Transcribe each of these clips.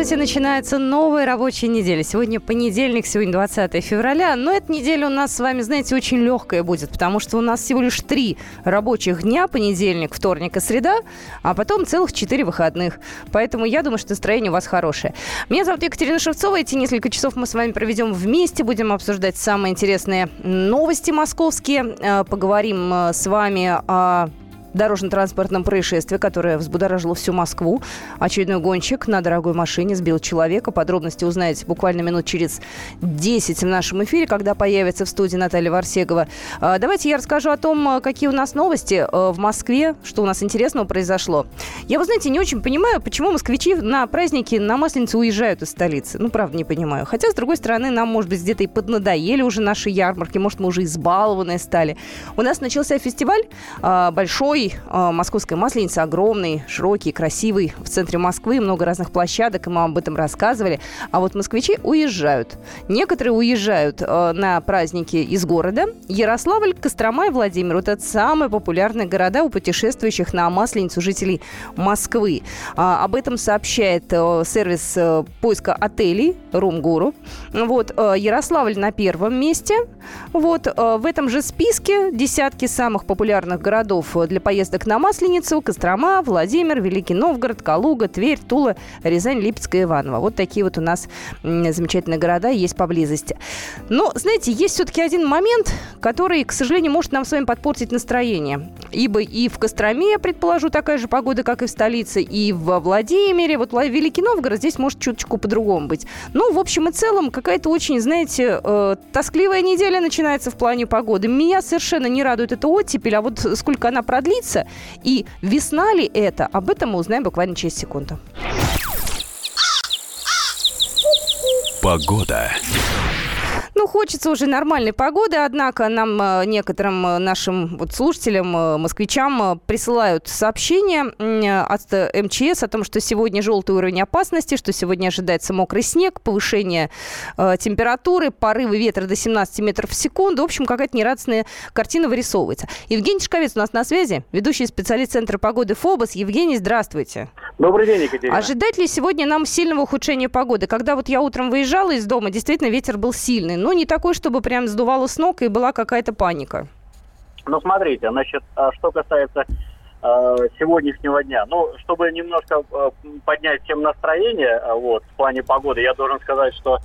Здравствуйте, начинается новая рабочая неделя. Сегодня понедельник, сегодня 20 февраля. Но эта неделя у нас с вами, знаете, очень легкая будет, потому что у нас всего лишь три рабочих дня, понедельник, вторник и среда, а потом целых четыре выходных. Поэтому я думаю, что настроение у вас хорошее. Меня зовут Екатерина Шевцова. Эти несколько часов мы с вами проведем вместе, будем обсуждать самые интересные новости московские, э, поговорим э, с вами о дорожно-транспортном происшествии, которое взбудоражило всю Москву. Очередной гонщик на дорогой машине сбил человека. Подробности узнаете буквально минут через 10 в нашем эфире, когда появится в студии Наталья Варсегова. А, давайте я расскажу о том, какие у нас новости э, в Москве, что у нас интересного произошло. Я, вы знаете, не очень понимаю, почему москвичи на праздники на Масленицу уезжают из столицы. Ну, правда, не понимаю. Хотя, с другой стороны, нам, может быть, где-то и поднадоели уже наши ярмарки, может, мы уже избалованные стали. У нас начался фестиваль а, большой, большой. Э, московская масленица огромный, широкий, красивый. В центре Москвы много разных площадок, и мы об этом рассказывали. А вот москвичи уезжают. Некоторые уезжают э, на праздники из города. Ярославль, Кострома и Владимир. Вот это самые популярные города у путешествующих на масленицу жителей Москвы. А, об этом сообщает сервис поиска отелей Румгуру. Вот, Ярославль на первом месте. Вот, в этом же списке десятки самых популярных городов для поездок на Масленицу, Кострома, Владимир, Великий Новгород, Калуга, Тверь, Тула, Рязань, Липецкая, Иваново. Вот такие вот у нас замечательные города есть поблизости. Но, знаете, есть все-таки один момент, который, к сожалению, может нам с вами подпортить настроение. Ибо и в Костроме, я предположу, такая же погода, как и в столице, и во Владимире. Вот Великий Новгород здесь может чуточку по-другому быть. Ну, в общем и целом, какая-то очень, знаете, э, тоскливая неделя начинается в плане погоды. Меня совершенно не радует эта оттепель, а вот сколько она продлится, длится и весна ли это, об этом мы узнаем буквально через секунду. Погода. Ну, хочется уже нормальной погоды, однако нам, э, некоторым э, нашим вот слушателям, э, москвичам присылают сообщения от МЧС о том, что сегодня желтый уровень опасности, что сегодня ожидается мокрый снег, повышение температуры, порывы ветра до 17 метров в секунду. В общем, какая-то нерадостная картина вырисовывается. Евгений Шковец у нас на связи, ведущий специалист Центра погоды ФОБОС. Евгений, здравствуйте. Добрый день, Екатерина. Ожидать ли сегодня нам сильного ухудшения погоды? Когда вот я утром выезжала из дома, действительно ветер был сильный, но не такой, чтобы прям сдувало с ног и была какая-то паника. Ну, смотрите, значит, а что касается э, сегодняшнего дня. Ну, чтобы немножко э, поднять всем настроение э, вот, в плане погоды, я должен сказать, что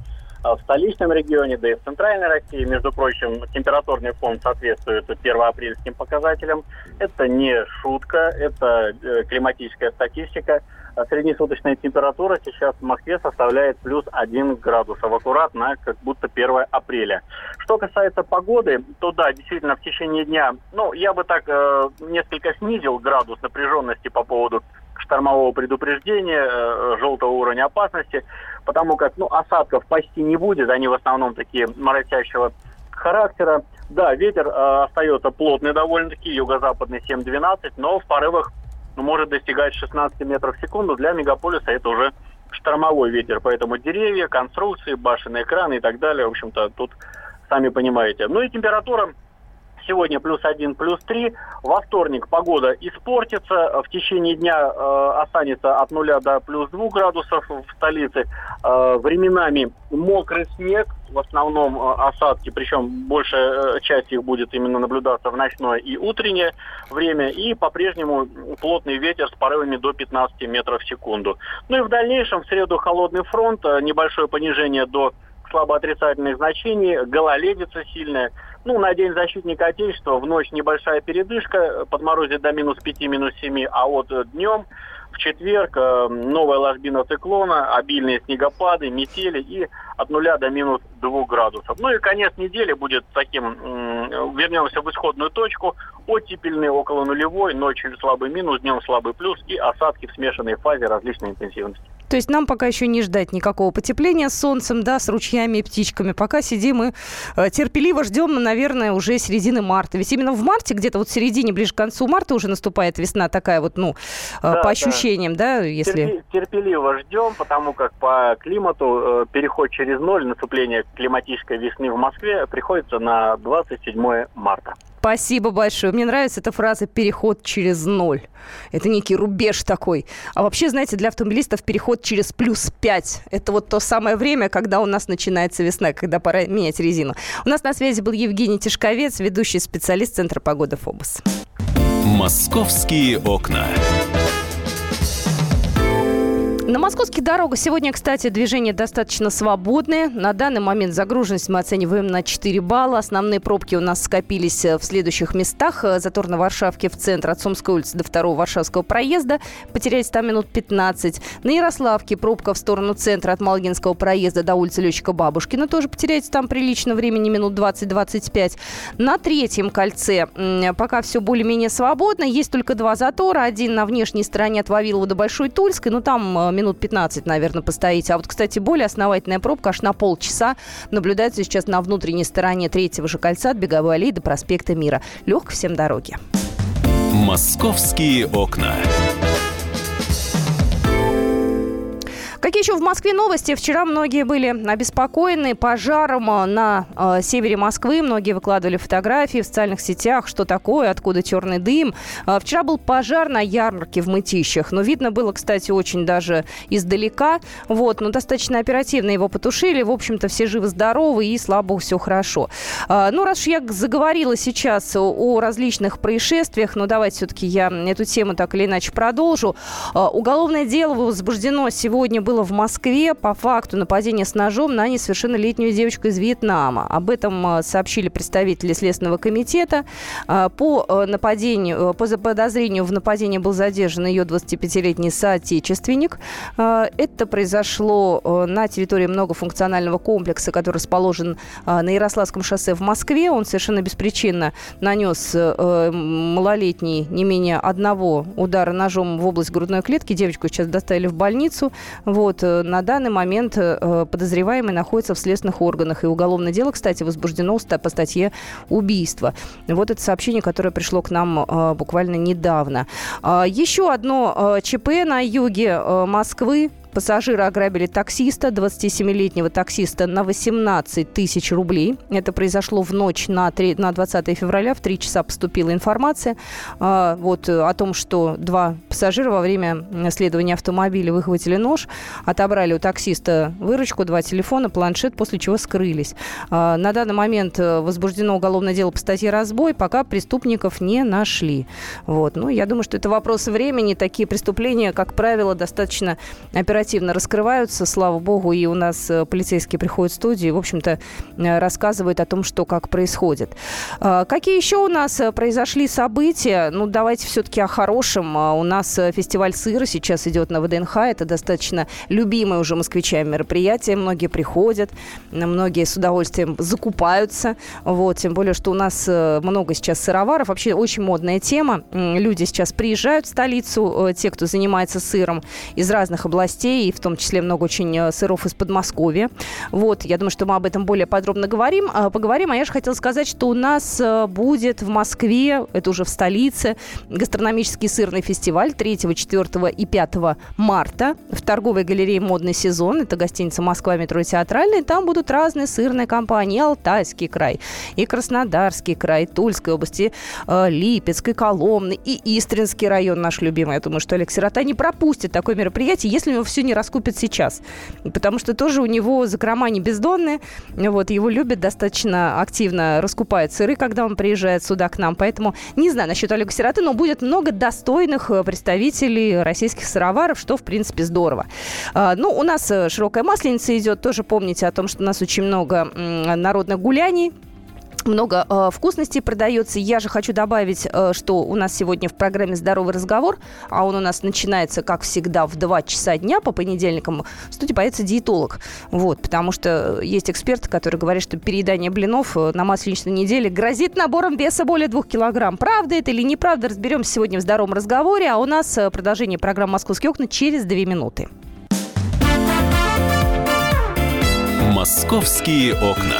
в столичном регионе, да и в центральной России, между прочим, температурный фон соответствует первоапрельским показателям. Это не шутка, это климатическая статистика. А среднесуточная температура сейчас в Москве составляет плюс 1 градусов, аккуратно, как будто 1 апреля. Что касается погоды, то да, действительно, в течение дня, ну, я бы так э, несколько снизил градус напряженности по поводу штормового предупреждения, э, желтого уровня опасности, потому как, ну, осадков почти не будет, они в основном такие моросящего характера. Да, ветер э, остается плотный довольно-таки, юго-западный 7-12, но в порывах может достигать 16 метров в секунду. Для мегаполиса это уже штормовой ветер, поэтому деревья, конструкции, башенные экраны и так далее, в общем-то, тут сами понимаете. Ну и температура сегодня плюс один, плюс три. Во вторник погода испортится. В течение дня э, останется от нуля до плюс двух градусов в столице. Э, временами мокрый снег, в основном э, осадки, причем большая э, часть их будет именно наблюдаться в ночное и утреннее время. И по-прежнему плотный ветер с порывами до 15 метров в секунду. Ну и в дальнейшем в среду холодный фронт, э, небольшое понижение до слабо отрицательных значений, гололедица сильная. Ну, на День защитника Отечества в ночь небольшая передышка, подморозит до минус 5, минус 7, а вот днем в четверг э, новая ложбина циклона, обильные снегопады, метели и от нуля до минус 2 градусов. Ну и конец недели будет таким, вернемся в исходную точку, оттепельный около нулевой, ночью слабый минус, днем слабый плюс и осадки в смешанной фазе различной интенсивности. То есть нам пока еще не ждать никакого потепления с солнцем, да, с ручьями и птичками. Пока сидим и э, терпеливо ждем, наверное, уже середины марта. Ведь именно в марте, где-то вот в середине, ближе к концу марта уже наступает весна такая вот, ну, э, да, по ощущениям, да, да если... Терпеливо ждем, потому как по климату э, переход через ноль, наступление климатической весны в Москве приходится на 27 марта. Спасибо большое. Мне нравится эта фраза «переход через ноль». Это некий рубеж такой. А вообще, знаете, для автомобилистов переход через плюс 5. Это вот то самое время, когда у нас начинается весна, когда пора менять резину. У нас на связи был Евгений Тишковец, ведущий специалист Центра погоды ФОБОС. «Московские окна». На московских дорогах сегодня, кстати, движение достаточно свободное. На данный момент загруженность мы оцениваем на 4 балла. Основные пробки у нас скопились э, в следующих местах. Э, затор на Варшавке в центр от Сумской улицы до второго Варшавского проезда. Потерять там минут 15. На Ярославке пробка в сторону центра от Малгинского проезда до улицы Летчика Бабушкина. Тоже потеряете там прилично времени, минут 20-25. На третьем кольце пока все более-менее свободно. Есть только два затора. Один на внешней стороне от Вавилова до Большой Тульской. Но там э, минут 15, наверное, постоите. А вот, кстати, более основательная пробка аж на полчаса наблюдается сейчас на внутренней стороне третьего же кольца от Беговой аллеи до проспекта Мира. Легко всем дороги. «Московские окна». Какие еще в Москве новости? Вчера многие были обеспокоены пожаром на э, севере Москвы. Многие выкладывали фотографии в социальных сетях, что такое, откуда черный дым. Э, вчера был пожар на ярмарке в Мытищах. Но видно было, кстати, очень даже издалека. Вот, но достаточно оперативно его потушили. В общем-то, все живы-здоровы и, слава богу, все хорошо. Э, ну, раз уж я заговорила сейчас о, о различных происшествиях, ну, давайте все-таки я эту тему так или иначе продолжу. Э, уголовное дело возбуждено сегодня было было в Москве по факту нападения с ножом на несовершеннолетнюю девочку из Вьетнама. Об этом э, сообщили представители Следственного комитета. Э, по э, нападению, по подозрению в нападении был задержан ее 25-летний соотечественник. Это произошло на территории многофункционального комплекса, который расположен на Ярославском шоссе в Москве. Он совершенно беспричинно нанес малолетний не менее одного удара ножом в область грудной клетки. Девочку сейчас доставили в больницу. Вот. Вот, э, на данный момент э, подозреваемый находится в следственных органах. И уголовное дело, кстати, возбуждено по статье убийства. Вот это сообщение, которое пришло к нам э, буквально недавно. А, еще одно ЧП на юге Москвы. Пассажиры ограбили таксиста, 27-летнего таксиста, на 18 тысяч рублей. Это произошло в ночь на, 3, на 20 февраля. В 3 часа поступила информация а, вот, о том, что два пассажира во время следования автомобиля выхватили нож, отобрали у таксиста выручку, два телефона, планшет, после чего скрылись. А, на данный момент э, возбуждено уголовное дело по статье «Разбой», пока преступников не нашли. Вот. Ну, я думаю, что это вопрос времени. Такие преступления, как правило, достаточно оперативно оперативно раскрываются, слава богу, и у нас э, полицейские приходят в студию и, в общем-то, э, рассказывают о том, что как происходит. А, какие еще у нас э, произошли события? Ну, давайте все-таки о хорошем. А, у нас фестиваль сыра сейчас идет на ВДНХ. Это достаточно любимое уже москвичами мероприятие. Многие приходят, многие с удовольствием закупаются. Вот, тем более, что у нас много сейчас сыроваров. Вообще очень модная тема. Люди сейчас приезжают в столицу, те, кто занимается сыром из разных областей, и в том числе много очень э, сыров из Подмосковья. Вот, я думаю, что мы об этом более подробно говорим, а, поговорим. А я же хотела сказать, что у нас э, будет в Москве, это уже в столице, гастрономический сырный фестиваль 3, 4 и 5 марта в торговой галерее «Модный сезон». Это гостиница «Москва, метро театральный». Там будут разные сырные компании. Алтайский край, и Краснодарский край, Тульской области, э, Липецкой, Коломны и Истринский район наш любимый. Я думаю, что Олег Сирота не пропустит такое мероприятие, если у него все не раскупит сейчас. Потому что тоже у него закрома не бездонные. Вот, его любят достаточно активно, раскупают сыры, когда он приезжает сюда к нам. Поэтому не знаю насчет Олега Сироты, но будет много достойных э, представителей российских сыроваров, что, в принципе, здорово. А, ну, у нас э, широкая масленица идет. Тоже помните о том, что у нас очень много народных гуляний много э, вкусностей продается. Я же хочу добавить, э, что у нас сегодня в программе «Здоровый разговор», а он у нас начинается, как всегда, в 2 часа дня по понедельникам, в студии появится диетолог. Вот, потому что есть эксперты, которые говорят, что переедание блинов э, на масленичной неделе грозит набором веса более 2 килограмм. Правда это или неправда, разберемся сегодня в «Здоровом разговоре», а у нас э, продолжение программы «Московские окна» через 2 минуты. Московские окна.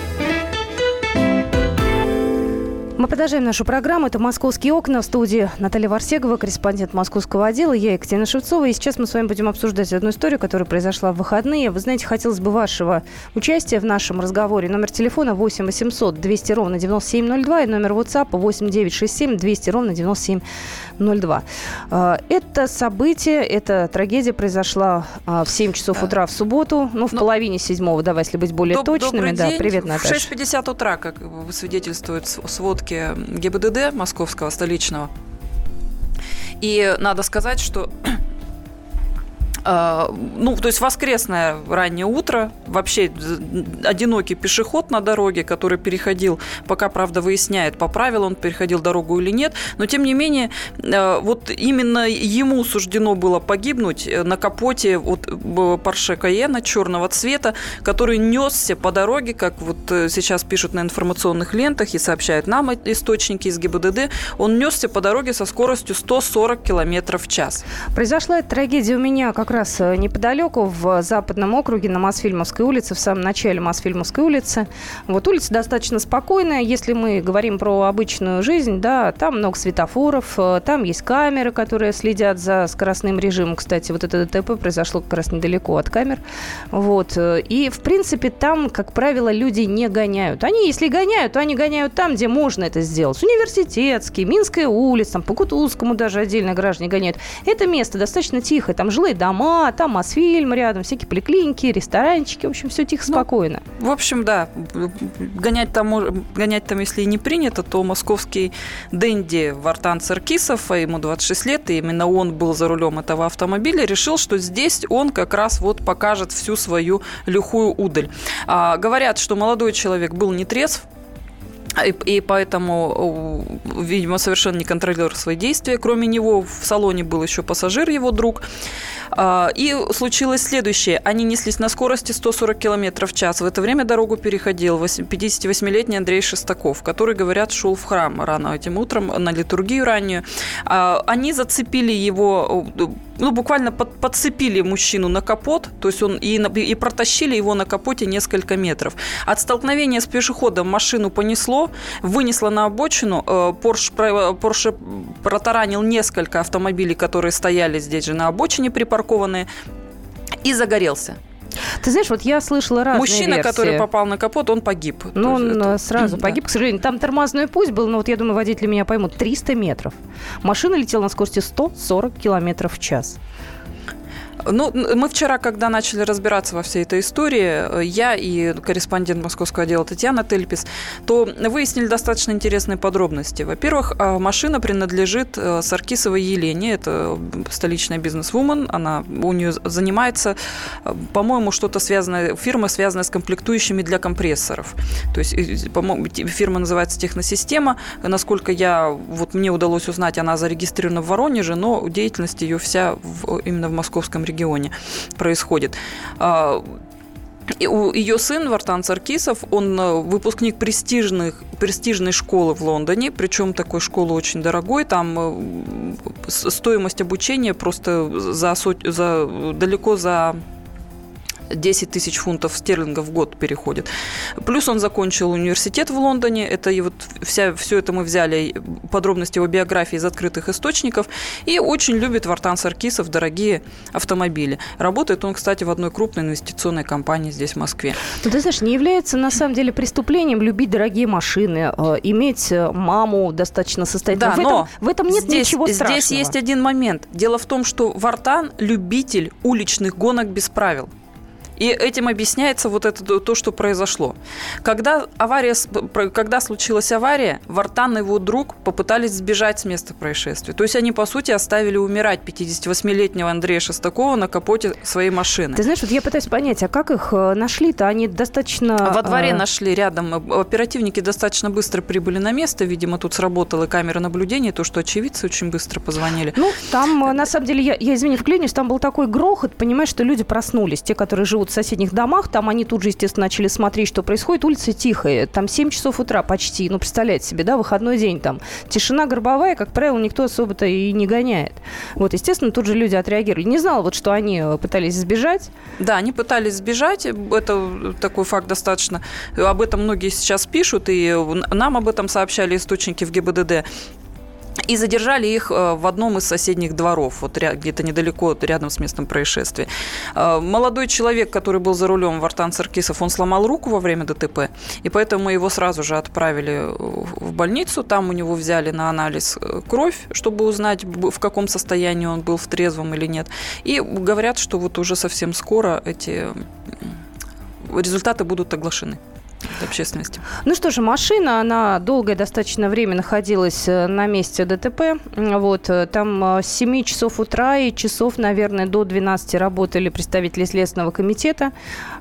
Продолжаем нашу программу. Это «Московские окна» в студии Наталья Варсегова, корреспондент московского отдела. Я Екатерина Шевцова. И сейчас мы с вами будем обсуждать одну историю, которая произошла в выходные. Вы знаете, хотелось бы вашего участия в нашем разговоре. Номер телефона 8 800 200 ровно 9702 и номер WhatsApp 8 967 200 ровно 9702. А, это событие, эта трагедия произошла а, в 7 часов утра в субботу, ну, в Но... половине седьмого, давай, если быть более Доб- точными. да, день. привет, Наташа. В 6.50 утра, как свидетельствует сводки выставке ГИБДД московского, столичного. И надо сказать, что ну, то есть воскресное раннее утро, вообще одинокий пешеход на дороге, который переходил, пока, правда, выясняет, по правилам он переходил дорогу или нет, но, тем не менее, а, вот именно ему суждено было погибнуть э, на капоте вот Porsche Cayenne черного цвета, который несся по дороге, как вот э, сейчас пишут на информационных лентах и сообщают нам источники из ГИБДД, он несся по дороге со скоростью 140 км в час. Произошла эта трагедия у меня как раз э, неподалеку, в Западном округе, на Мосфильмовской улице, в самом начале Мосфильмовской улицы. Вот улица достаточно спокойная. Если мы говорим про обычную жизнь, да, там много светофоров, э, там есть камеры, которые следят за скоростным режимом. Кстати, вот это ДТП произошло как раз недалеко от камер. Вот. Э, и, в принципе, там, как правило, люди не гоняют. Они, если гоняют, то они гоняют там, где можно это сделать. Университетский, Минская улица, там, по Кутузскому даже отдельно граждане гоняют. Это место достаточно тихое, там жилые дома, дома, там Мосфильм рядом, всякие поликлиники, ресторанчики, в общем, все тихо, ну, спокойно. В общем, да, гонять там, гонять там, если и не принято, то московский Дэнди Вартан Церкисов, а ему 26 лет, и именно он был за рулем этого автомобиля, решил, что здесь он как раз вот покажет всю свою люхую удаль. А, говорят, что молодой человек был не трезв, и, и поэтому, видимо, совершенно не контролировал свои действия. Кроме него в салоне был еще пассажир, его друг. А, и случилось следующее. Они неслись на скорости 140 км в час. В это время дорогу переходил 58-летний Андрей Шестаков, который, говорят, шел в храм рано этим утром на литургию раннюю. А, они зацепили его, ну, буквально под, подцепили мужчину на капот, то есть он и, и протащили его на капоте несколько метров. От столкновения с пешеходом машину понесло, вынесло на обочину. Порш, Порше протаранил несколько автомобилей, которые стояли здесь же на обочине припаркованные, и загорелся. Ты знаешь, вот я слышала разные Мужчина, версии. который попал на капот, он погиб. Ну, он это... сразу погиб, да. к сожалению. Там тормозной путь был, но вот я думаю, водители меня поймут, 300 метров. Машина летела на скорости 140 километров в час. Ну, мы вчера, когда начали разбираться во всей этой истории, я и корреспондент московского отдела Татьяна Тельпис, то выяснили достаточно интересные подробности. Во-первых, а, машина принадлежит э, Саркисовой Елене, это столичная бизнес-вумен, она у нее занимается, э, по-моему, что-то связанное, фирма связанная с комплектующими для компрессоров. То есть, по-моему, фирма называется Техносистема. Насколько я, вот мне удалось узнать, она зарегистрирована в Воронеже, но деятельность ее вся в, именно в московском регионе происходит. А, ее сын Вартан Саркисов, он э, выпускник престижных, престижной школы в Лондоне, причем такой школы очень дорогой, там э, стоимость обучения просто за, за, далеко за 10 тысяч фунтов стерлингов в год переходит. Плюс он закончил университет в Лондоне. Это и вот вся, все это мы взяли, подробности его биографии из открытых источников. И очень любит Вартан Саркисов дорогие автомобили. Работает он, кстати, в одной крупной инвестиционной компании здесь, в Москве. Ну, ты знаешь, не является на самом деле преступлением любить дорогие машины, э, иметь э, маму достаточно состоятельную. Да, в, но этом, в этом нет здесь, ничего страшного. Здесь есть один момент. Дело в том, что Вартан любитель уличных гонок без правил. И этим объясняется вот это то, что произошло. Когда, авария, когда случилась авария, Вартан и его друг попытались сбежать с места происшествия. То есть они, по сути, оставили умирать 58-летнего Андрея Шестакова на капоте своей машины. Ты знаешь, вот я пытаюсь понять, а как их э, нашли-то? Они достаточно... Во дворе а... нашли рядом. Оперативники достаточно быстро прибыли на место. Видимо, тут сработала камера наблюдения, то, что очевидцы очень быстро позвонили. Ну, там, э, на самом деле, я, я извини, вклинюсь, там был такой грохот, понимаешь, что люди проснулись. Те, которые живут в соседних домах, там они тут же, естественно, начали смотреть, что происходит. Улица тихая, там 7 часов утра почти. Ну, представляете себе, да, выходной день там. Тишина горбовая, как правило, никто особо-то и не гоняет. Вот, естественно, тут же люди отреагировали. Не знала вот, что они э, пытались сбежать. Да, они пытались сбежать. Это такой факт достаточно. Об этом многие сейчас пишут, и нам об этом сообщали источники в ГИБДД. И задержали их э, в одном из соседних дворов, вот где-то недалеко, рядом с местом происшествия. Э, молодой человек, который был за рулем, Вартан Саркисов, он сломал руку во время ДТП, и поэтому его сразу же отправили в больницу. Там у него взяли на анализ э, кровь, чтобы узнать, в каком состоянии он был, в трезвом или нет. И говорят, что вот уже совсем скоро эти результаты будут оглашены общественности. Ну что же, машина, она долгое достаточно время находилась э, на месте ДТП. Вот, э, там э, с 7 часов утра и часов, наверное, до 12 работали представители Следственного комитета.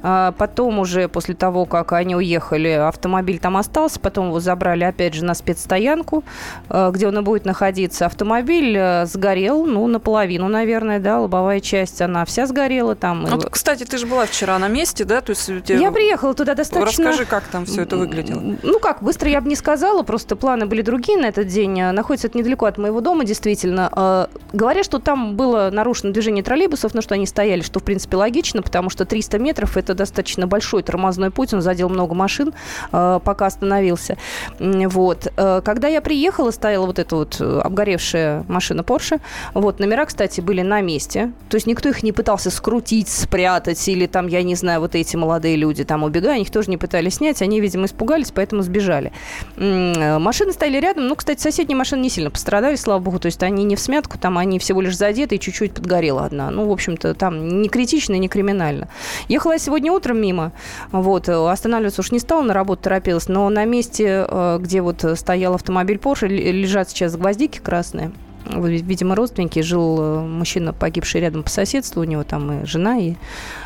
А потом уже после того, как они уехали, автомобиль там остался. Потом его забрали опять же на спецстоянку, где он и будет находиться. Автомобиль сгорел, ну, наполовину, наверное, да, лобовая часть, она вся сгорела там. Вот, кстати, ты же была вчера на месте, да? То есть, Я приехала туда достаточно... Расскажи, как там все это выглядело? Ну как, быстро я бы не сказала, просто планы были другие на этот день. А, находится это недалеко от моего дома, действительно. А, говорят, что там было нарушено движение троллейбусов, но что они стояли, что в принципе логично, потому что 300 метров это достаточно большой тормозной путь, он задел много машин, а, пока остановился. Вот. Когда я приехала, стояла вот эта вот э, обгоревшая машина Porsche. Вот, номера, кстати, были на месте. То есть никто их не пытался скрутить, спрятать, или там, я не знаю, вот эти молодые люди там убегая, их тоже не пытались снять, они, видимо, испугались, поэтому сбежали. Машины стояли рядом. Ну, кстати, соседние машины не сильно пострадали, слава богу. То есть они не в смятку, там они всего лишь задеты и чуть-чуть подгорела одна. Ну, в общем-то, там не критично, не криминально. Ехала я сегодня утром мимо. Вот, останавливаться уж не стала, на работу торопилась. Но на месте, э, где вот стоял автомобиль Porsche, лежат сейчас гвоздики красные видимо, родственники, жил э, мужчина, погибший рядом по соседству, у него там и жена, и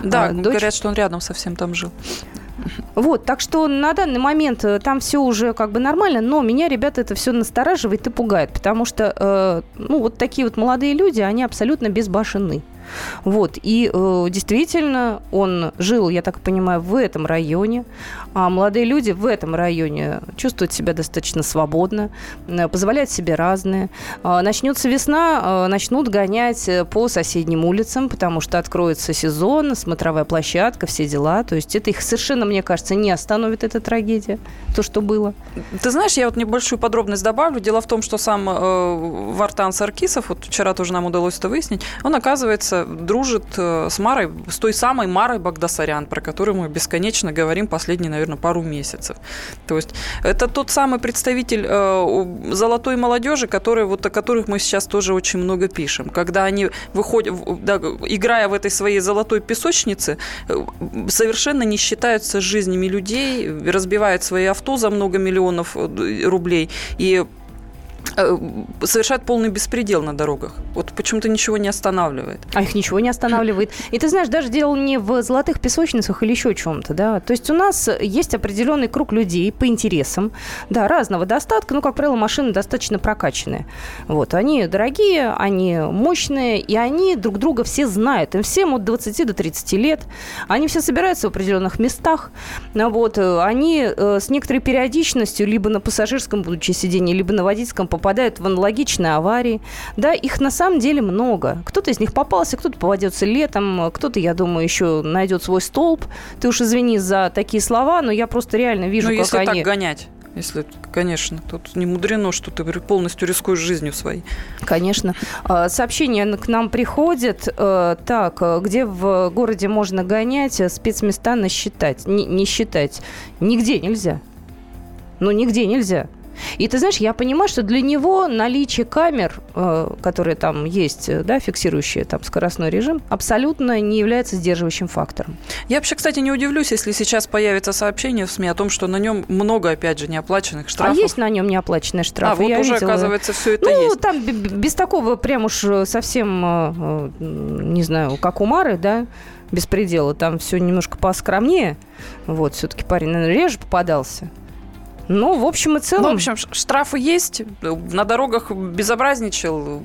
Да, дочь. говорят, что он рядом совсем там жил. Вот, так что на данный момент э, там все уже как бы нормально, но меня, ребята, это все настораживает и пугает, потому что, э, ну, вот такие вот молодые люди, они абсолютно безбашенны. Вот. И э, действительно, он жил, я так понимаю, в этом районе. А молодые люди в этом районе чувствуют себя достаточно свободно, э, позволяют себе разное. Э, начнется весна, э, начнут гонять э, по соседним улицам, потому что откроется сезон, смотровая площадка, все дела. То есть это их совершенно, мне кажется, не остановит эта трагедия, то, что было. Ты знаешь, я вот небольшую подробность добавлю. Дело в том, что сам э, Вартан Саркисов, вот вчера тоже нам удалось это выяснить, он, оказывается, оказывается, дружит э, с Марой, с той самой Марой Багдасарян, про которую мы бесконечно говорим последние, наверное, пару месяцев. То есть это тот самый представитель э, золотой молодежи, который, вот, о которых мы сейчас тоже очень много пишем. Когда они выходят, да, играя в этой своей золотой песочнице, э, совершенно не считаются жизнями людей, разбивают свои авто за много миллионов рублей и Э, совершают полный беспредел на дорогах. Вот почему-то ничего не останавливает. А их ничего не останавливает. И ты знаешь, даже дело не в золотых песочницах или еще чем-то, да. То есть у нас есть определенный круг людей по интересам, да, разного достатка. Ну, как правило, машины достаточно прокачанные. Вот, они дорогие, они мощные, и они друг друга все знают. Им всем от 20 до 30 лет. Они все собираются в определенных местах. Вот, они э, с некоторой периодичностью либо на пассажирском, будучи сиденье, либо на водительском попадают в аналогичные аварии. Да, их на самом деле много. Кто-то из них попался, кто-то попадется летом, кто-то, я думаю, еще найдет свой столб. Ты уж извини за такие слова, но я просто реально вижу, ну, как если они... так гонять. Если, конечно, тут не мудрено, что ты полностью рискуешь жизнью своей. Конечно. А, сообщение к нам приходит. Э, так, где в городе можно гонять, спецместа насчитать? Не, не считать. Нигде нельзя. Ну, нигде нельзя. И ты знаешь, я понимаю, что для него наличие камер, э, которые там есть, э, да, фиксирующие там скоростной режим, абсолютно не является сдерживающим фактором. Я вообще, кстати, не удивлюсь, если сейчас появится сообщение в СМИ о том, что на нем много, опять же, неоплаченных штрафов. А есть на нем неоплаченные штрафы? А, вот я уже, видела. оказывается, все это ну, есть. там без такого прям уж совсем, э, не знаю, как у Мары, да, беспредела. Там все немножко поскромнее. Вот, все-таки парень, наверное, реже попадался. Ну, в общем и целом... Ну, в общем, штрафы есть, на дорогах безобразничал,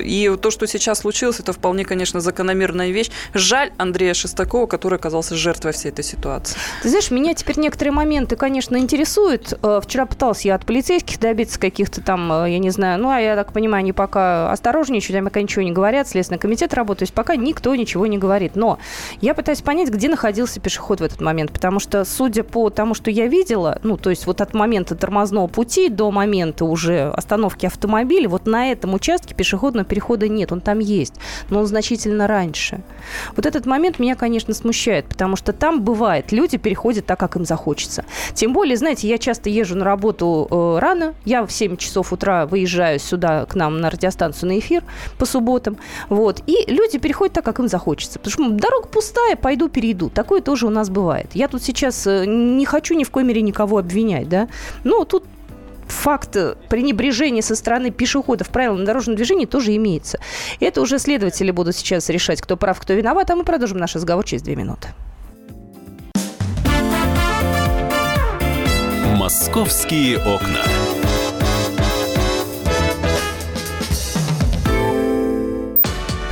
и то, что сейчас случилось, это вполне, конечно, закономерная вещь. Жаль Андрея Шестакова, который оказался жертвой всей этой ситуации. Ты знаешь, меня теперь некоторые моменты, конечно, интересуют. Э, вчера пытался я от полицейских добиться каких-то там, э, я не знаю, ну, а я так понимаю, они пока осторожничают, они пока ничего не говорят, Следственный комитет работает, то есть пока никто ничего не говорит. Но я пытаюсь понять, где находился пешеход в этот момент, потому что, судя по тому, что я видела, ну, то есть вот от момента тормозного пути до момента уже остановки автомобиля, вот на этом участке пешеходного перехода нет, он там есть, но он значительно раньше. Вот этот момент меня, конечно, смущает, потому что там бывает, люди переходят так, как им захочется. Тем более, знаете, я часто езжу на работу э, рано, я в 7 часов утра выезжаю сюда к нам на радиостанцию на эфир по субботам, вот, и люди переходят так, как им захочется, потому что дорога пустая, пойду перейду. Такое тоже у нас бывает. Я тут сейчас э, не хочу ни в коей мере никого обвинять, да, ну, тут факт пренебрежения со стороны пешеходов правилам дорожного движения тоже имеется. Это уже следователи будут сейчас решать, кто прав, кто виноват, а мы продолжим наш разговор через две минуты. «Московские окна».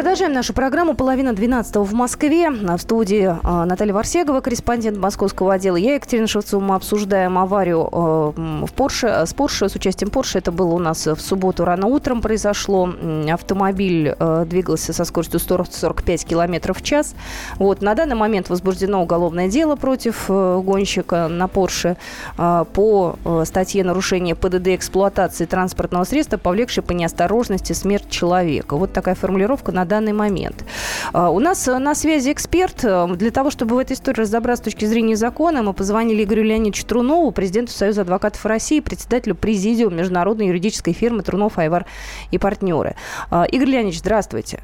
Продолжаем нашу программу «Половина двенадцатого в Москве». В студии а, Наталья Варсегова, корреспондент московского отдела. Я, Екатерина Шевцова. Мы обсуждаем аварию а, в Порше, с Порше, с участием Порше. Это было у нас в субботу рано утром произошло. Автомобиль а, двигался со скоростью 145 км в час. Вот. На данный момент возбуждено уголовное дело против гонщика на Порше по статье нарушения ПДД эксплуатации транспортного средства, повлекшей по неосторожности смерть человека. Вот такая формулировка на данный момент. А, у нас на связи эксперт. Для того, чтобы в этой истории разобраться с точки зрения закона, мы позвонили Игорю Леонидовичу Трунову, президенту Союза адвокатов России, председателю президиума международной юридической фирмы Трунов, Айвар и партнеры. А, Игорь Леонидович, здравствуйте.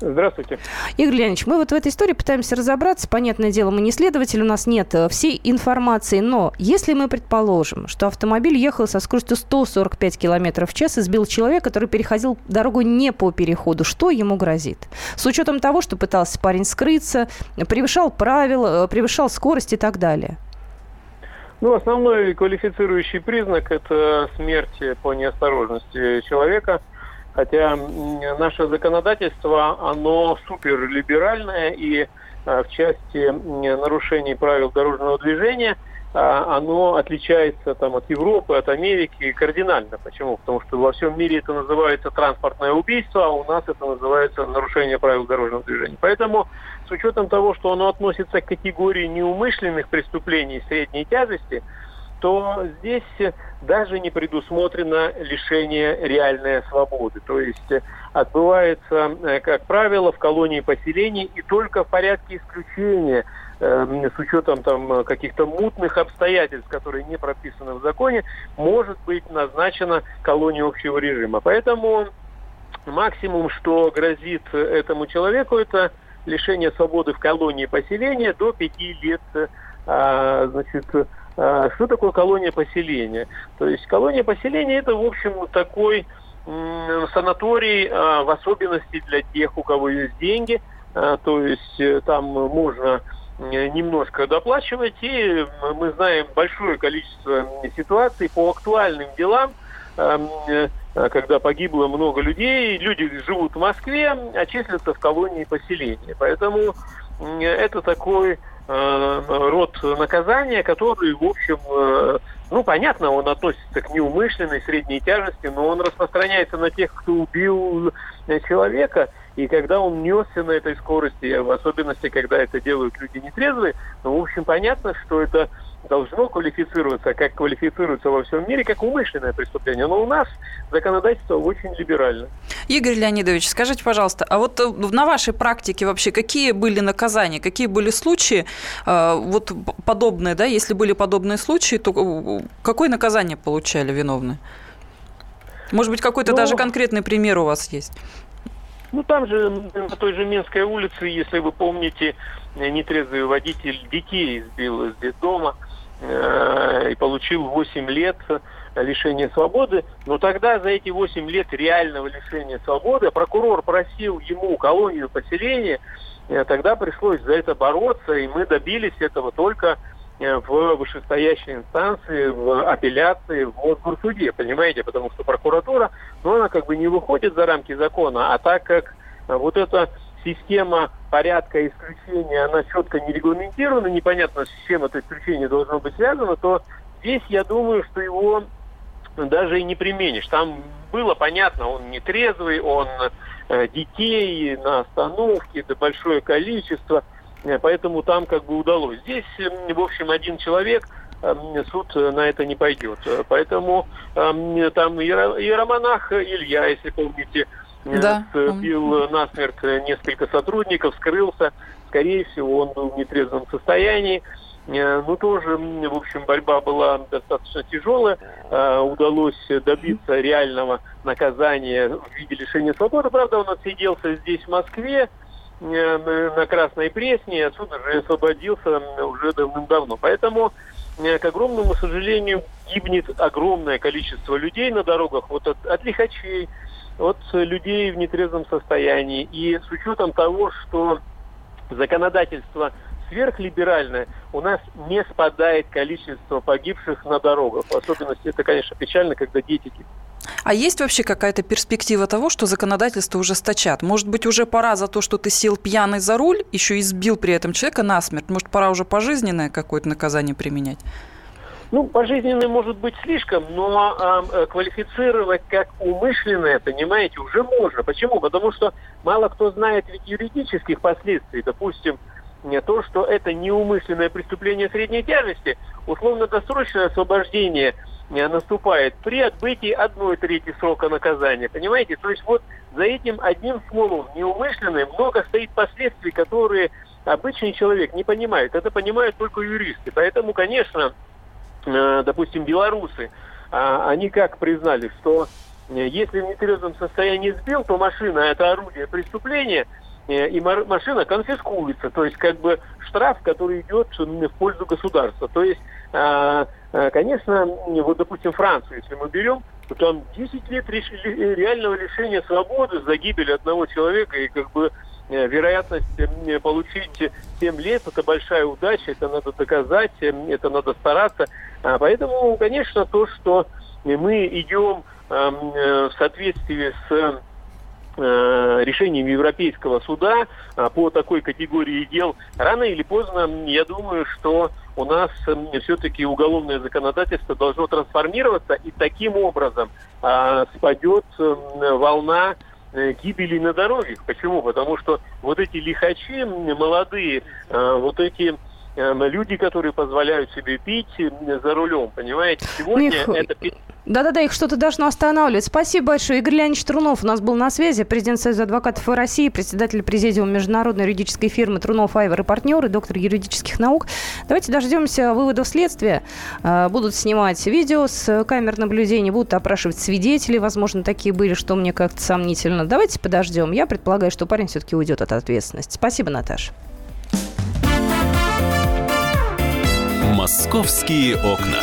Здравствуйте. Игорь Леонидович, мы вот в этой истории пытаемся разобраться. Понятное дело, мы не следователь, у нас нет э, всей информации. Но если мы предположим, что автомобиль ехал со скоростью 145 км в час и сбил человека, который переходил дорогу не по переходу, что ему грозит? С учетом того, что пытался парень скрыться, превышал правила, э, превышал скорость и так далее. Ну, основной квалифицирующий признак – это смерть по неосторожности человека – Хотя наше законодательство, оно суперлиберальное и э, в части нарушений правил дорожного движения а, оно отличается там, от Европы, от Америки кардинально. Почему? Потому что во всем мире это называется транспортное убийство, а у нас это называется нарушение правил дорожного движения. Поэтому с учетом того, что оно относится к категории неумышленных преступлений средней тяжести, то здесь даже не предусмотрено лишение реальной свободы. То есть э, отбывается, э, как правило, в колонии поселений и только в порядке исключения э, с учетом там каких-то мутных обстоятельств, которые не прописаны в законе, может быть назначена колония общего режима. Поэтому максимум, что грозит этому человеку, это лишение свободы в колонии поселения до пяти лет а, значит, что такое колония поселения? То есть колония поселения это, в общем, такой санаторий, а, в особенности для тех, у кого есть деньги. А, то есть э, там можно немножко доплачивать. И мы знаем большое количество ситуаций по актуальным делам, эм, когда погибло много людей, люди живут в Москве, а числятся в колонии поселения. Поэтому это такой Э, род наказания, который, в общем, э, ну, понятно, он относится к неумышленной средней тяжести, но он распространяется на тех, кто убил человека. И когда он несся на этой скорости, в особенности, когда это делают люди нетрезвые, ну, в общем, понятно, что это должно квалифицироваться, как квалифицируется во всем мире, как умышленное преступление. Но у нас законодательство очень либерально. Игорь Леонидович, скажите, пожалуйста, а вот э, на вашей практике вообще какие были наказания, какие были случаи, э, вот подобные, да, если были подобные случаи, то э, какое наказание получали виновные? Может быть, какой-то ну, даже конкретный пример у вас есть? Ну, там же, на той же Минской улице, если вы помните, нетрезвый водитель детей избил из детдома и получил 8 лет лишения свободы. Но тогда за эти 8 лет реального лишения свободы прокурор просил ему колонию поселения, э, тогда пришлось за это бороться, и мы добились этого только э, в вышестоящей инстанции, в апелляции, в Мосгорсуде, понимаете, потому что прокуратура, ну, она как бы не выходит за рамки закона, а так как вот эта система порядка исключения, она четко не регламентирована, непонятно, с чем это исключение должно быть связано, то здесь я думаю, что его даже и не применишь. Там было понятно, он не трезвый, он э, детей на остановке, да большое количество, э, поэтому там как бы удалось. Здесь, э, в общем, один человек, суд на это не пойдет. Поэтому там иеромонах Илья, если помните, да. сбил насмерть несколько сотрудников, скрылся. Скорее всего, он был в нетрезвом состоянии. Э, ну, тоже, в общем, борьба была достаточно тяжелая. Э, удалось добиться реального наказания в виде лишения свободы. Правда, он отсиделся здесь, в Москве, э, на Красной Пресне, отсюда же освободился уже давным-давно. Поэтому, к огромному сожалению, гибнет огромное количество людей на дорогах, вот от, от лихачей, от людей в нетрезвом состоянии. И с учетом того, что законодательство сверхлиберальное, у нас не спадает количество погибших на дорогах. В особенности это, конечно, печально, когда дети. А есть вообще какая-то перспектива того, что законодательство ужесточат? Может быть, уже пора за то, что ты сел пьяный за руль, еще и сбил при этом человека насмерть? Может, пора уже пожизненное какое-то наказание применять? Ну, пожизненное может быть слишком, но э, квалифицировать как умышленное, понимаете, уже можно. Почему? Потому что мало кто знает ведь юридических последствий. Допустим, то, что это неумышленное преступление средней тяжести, условно-досрочное освобождение э, наступает при отбытии одной трети срока наказания. Понимаете? То есть вот за этим одним словом неумышленным много стоит последствий, которые обычный человек не понимает. Это понимают только юристы. Поэтому, конечно, Э, допустим, белорусы, а, они как признали, что э, если в нетрезвом состоянии сбил, то машина – это орудие преступления, э, и машина конфискуется, то есть как бы штраф, который идет в пользу государства. То есть, а, конечно, вот, допустим, Францию, если мы берем, то там 10 лет реального лишения свободы за гибель одного человека, и как бы Э, вероятность э, получить 7 лет – это большая удача, это надо доказать, э, это надо стараться. А поэтому, конечно, то, что мы идем эм, в соответствии с решением Европейского суда по такой категории дел, рано или поздно, я думаю, что у нас все-таки уголовное законодательство должно трансформироваться, и таким образом спадет волна Э, гибели на дорогах. Почему? Потому что вот эти лихачи молодые, э, вот эти э, люди, которые позволяют себе пить за рулем, понимаете? Сегодня Мих... это да-да-да, их что-то должно останавливать. Спасибо большое. Игорь Леонидович Трунов у нас был на связи, президент Союза адвокатов России, председатель президиума международной юридической фирмы Трунов Айвер и партнеры, доктор юридических наук. Давайте дождемся выводов следствия. А, будут снимать видео с камер наблюдения, будут опрашивать свидетелей, возможно, такие были, что мне как-то сомнительно. Давайте подождем. Я предполагаю, что парень все-таки уйдет от ответственности. Спасибо, Наташа. Московские окна.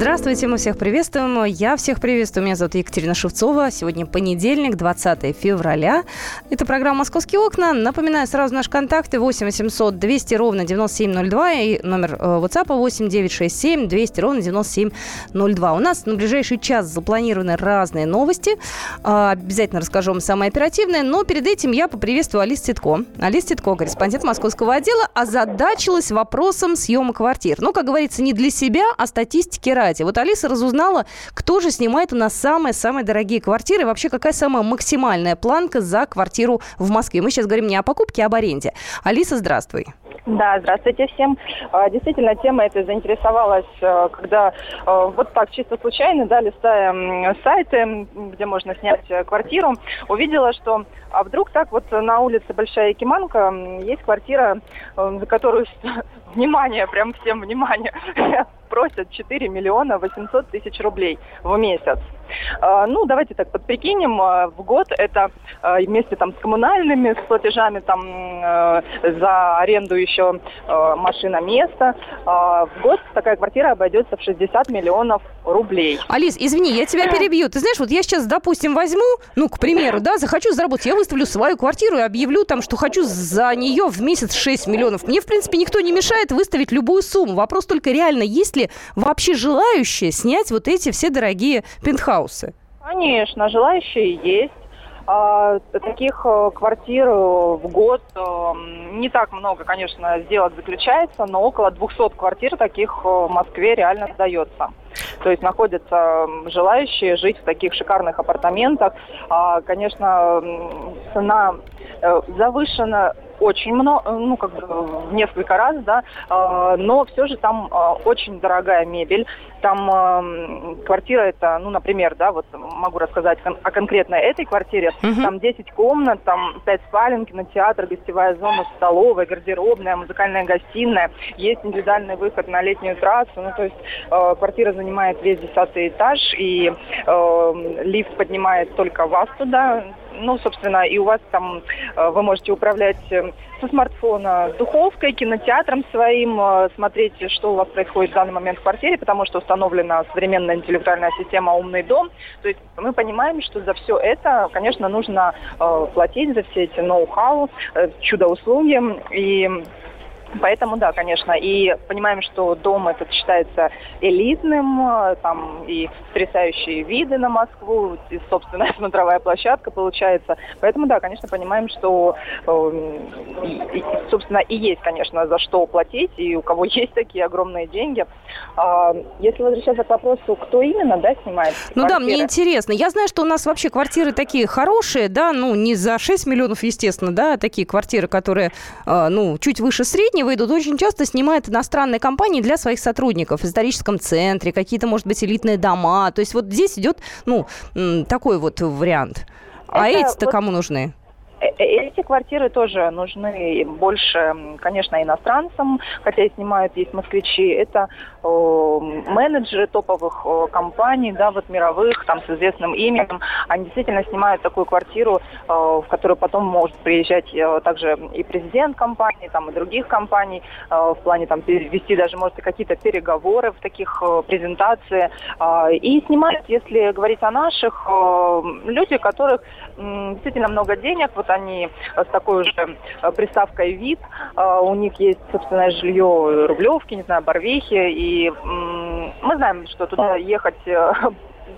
Здравствуйте, мы всех приветствуем. Я всех приветствую. Меня зовут Екатерина Шевцова. Сегодня понедельник, 20 февраля. Это программа «Московские окна». Напоминаю сразу наши контакты 8 800 200 ровно 9702 и номер э, WhatsApp 8 967 200 ровно 9702. У нас на ближайший час запланированы разные новости. А, обязательно расскажу вам самое оперативное. Но перед этим я поприветствую Алису Титко. Алиса Титко, корреспондент московского отдела, озадачилась вопросом съема квартир. Ну, как говорится, не для себя, а статистики ради. Вот Алиса разузнала, кто же снимает у нас самые-самые дорогие квартиры, вообще какая самая максимальная планка за квартиру в Москве. Мы сейчас говорим не о покупке, а об аренде. Алиса, здравствуй. Да, здравствуйте всем. А, действительно, тема эта заинтересовалась, э, когда э, вот так чисто случайно, да, листая сайты, где можно снять э, квартиру, увидела, что а вдруг так вот на улице Большая Якиманка есть квартира, за которую, внимание, прям всем внимание, просят 4 миллиона 800 тысяч рублей в месяц. А, ну, давайте так подприкинем, а, в год это а, вместе там с коммунальными, с платежами там за аренду еще машина места, в год такая квартира обойдется в 60 миллионов рублей. Алис, извини, я тебя перебью. Ты знаешь, вот я сейчас, допустим, возьму, ну, к примеру, да, захочу заработать, я выставлю свою квартиру и объявлю там, что хочу за нее в месяц 6 миллионов. Мне, в принципе, никто не мешает выставить любую сумму. Вопрос только реально, есть ли вообще желающие снять вот эти все дорогие пентхаусы? Конечно, желающие есть. А, таких э, квартир э, в год э, не так много, конечно, сделок заключается, но около 200 квартир таких в Москве реально сдается. То есть находятся желающие жить в таких шикарных апартаментах. А, конечно, цена завышена очень много, ну, как бы в несколько раз, да, э, но все же там э, очень дорогая мебель. Там э, квартира это, ну, например, да, вот могу рассказать о конкретно этой квартире. Uh-huh. Там 10 комнат, там 5 спален, кинотеатр, гостевая зона, столовая, гардеробная, музыкальная гостиная. Есть индивидуальный выход на летнюю трассу. Ну, то есть э, квартира занимает весь десятый этаж, и э, лифт поднимает только вас туда ну, собственно, и у вас там э, вы можете управлять э, со смартфона духовкой, кинотеатром своим, э, смотреть, что у вас происходит в данный момент в квартире, потому что установлена современная интеллектуальная система «Умный дом». То есть мы понимаем, что за все это, конечно, нужно платить за все эти ноу-хау, чудо-услуги. И Поэтому, да, конечно, и понимаем, что дом этот считается элитным, э, там и потрясающие виды на Москву, и собственная смотровая площадка получается. Поэтому, да, конечно, понимаем, что, э, и, собственно, и есть, конечно, за что платить, и у кого есть такие огромные деньги. А, если возвращаться к вопросу, кто именно, да, снимает Ну квартиры? да, мне интересно. Я знаю, что у нас вообще квартиры такие хорошие, да, ну не за 6 миллионов, естественно, да, а такие квартиры, которые, э, ну, чуть выше среднего, среднего идут, очень часто снимают иностранные компании для своих сотрудников в историческом центре, какие-то, может быть, элитные дома. То есть вот здесь идет, ну, такой вот вариант. А эти-то вот... кому нужны? Э, э, эти квартиры тоже нужны больше, конечно, иностранцам, хотя и снимают есть москвичи. Это э, менеджеры топовых э, компаний, да, вот мировых, там с известным именем. Они действительно снимают такую квартиру, э, в которую потом может приезжать э, также и президент компании, там и других компаний, э, в плане там вести даже, может, какие-то переговоры в таких э, презентации. Э, и снимают, если говорить о наших, э, люди, у которых э, действительно много денег, вот они с такой уже э, приставкой вид. Э, у них есть собственное жилье Рублевки, не знаю, Барвихи. И мы знаем, что туда ехать э,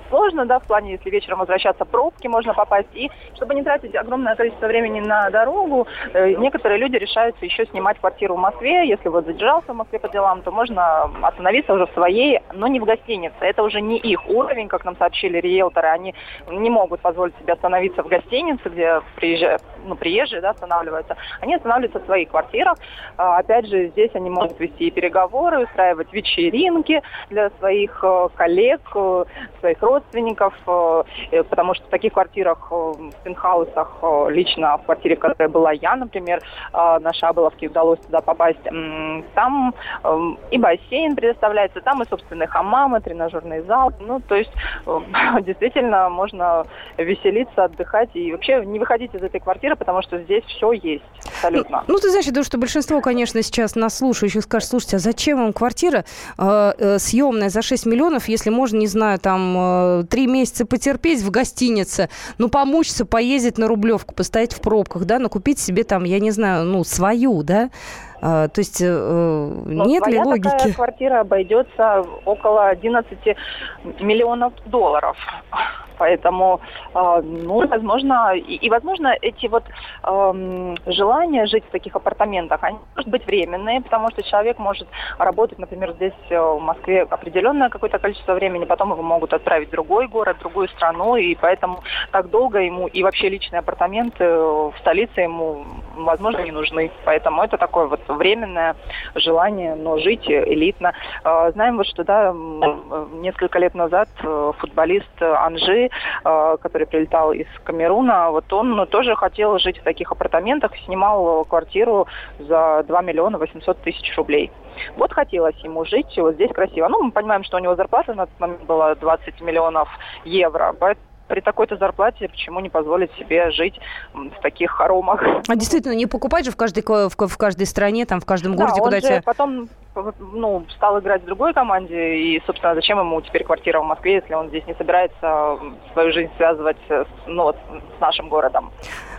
сложно, да, в плане, если вечером возвращаться, пробки можно попасть. И чтобы не тратить огромное количество времени на дорогу, э, некоторые люди решаются еще снимать квартиру в Москве. Если вот задержался в Москве по делам, то можно остановиться уже в своей, но не в гостинице. Это уже не их уровень, как нам сообщили риэлторы. Они не могут позволить себе остановиться в гостинице, где приезжают, ну, приезжие да, останавливаются. Они останавливаются в своих квартирах. А, опять же, здесь они могут вести переговоры, устраивать вечеринки для своих э, коллег, э, родственников, э, потому что в таких квартирах, в пентхаусах, лично в квартире, которая была я, например, на Шаболовке удалось туда попасть, там и бассейн предоставляется, там и собственные хамамы, тренажерный зал, ну, то есть действительно можно веселиться, отдыхать и вообще не выходить из этой квартиры, потому что здесь все есть абсолютно. Ну, ну ты знаешь, я думаю, что большинство, конечно, сейчас нас слушающих скажет, слушайте, а зачем вам квартира э, э, съемная за 6 миллионов, если можно, не знаю, там э, 3 месяца потерпеть в гостинице, ну, помучиться, поездить на Рублевку, постоять в пробках, да, накупить себе там, я не знаю, ну, свою, да, а, то есть э, Но нет ли логики? Такая квартира обойдется около 11 миллионов долларов. Поэтому, э, ну, возможно, и, и возможно, эти вот э, желания жить в таких апартаментах, они может быть временные, потому что человек может работать, например, здесь э, в Москве определенное какое-то количество времени, потом его могут отправить в другой город, в другую страну, и поэтому так долго ему и вообще личные апартаменты в столице ему, возможно, не нужны. Поэтому это такое вот временное желание, но жить элитно. Э, знаем вот, что да, несколько лет назад э, футболист Анжи Э, который прилетал из Камеруна, вот он ну, тоже хотел жить в таких апартаментах, снимал квартиру за 2 миллиона 800 тысяч рублей. Вот хотелось ему жить вот здесь красиво. Ну, мы понимаем, что у него зарплата на тот момент была 20 миллионов евро, поэтому при такой-то зарплате почему не позволить себе жить в таких хоромах? А действительно, не покупать же в каждой, в, в каждой стране, там, в каждом городе, да, куда же потом ну, стал играть в другой команде, и, собственно, зачем ему теперь квартира в Москве, если он здесь не собирается свою жизнь связывать с, ну, вот, с нашим городом?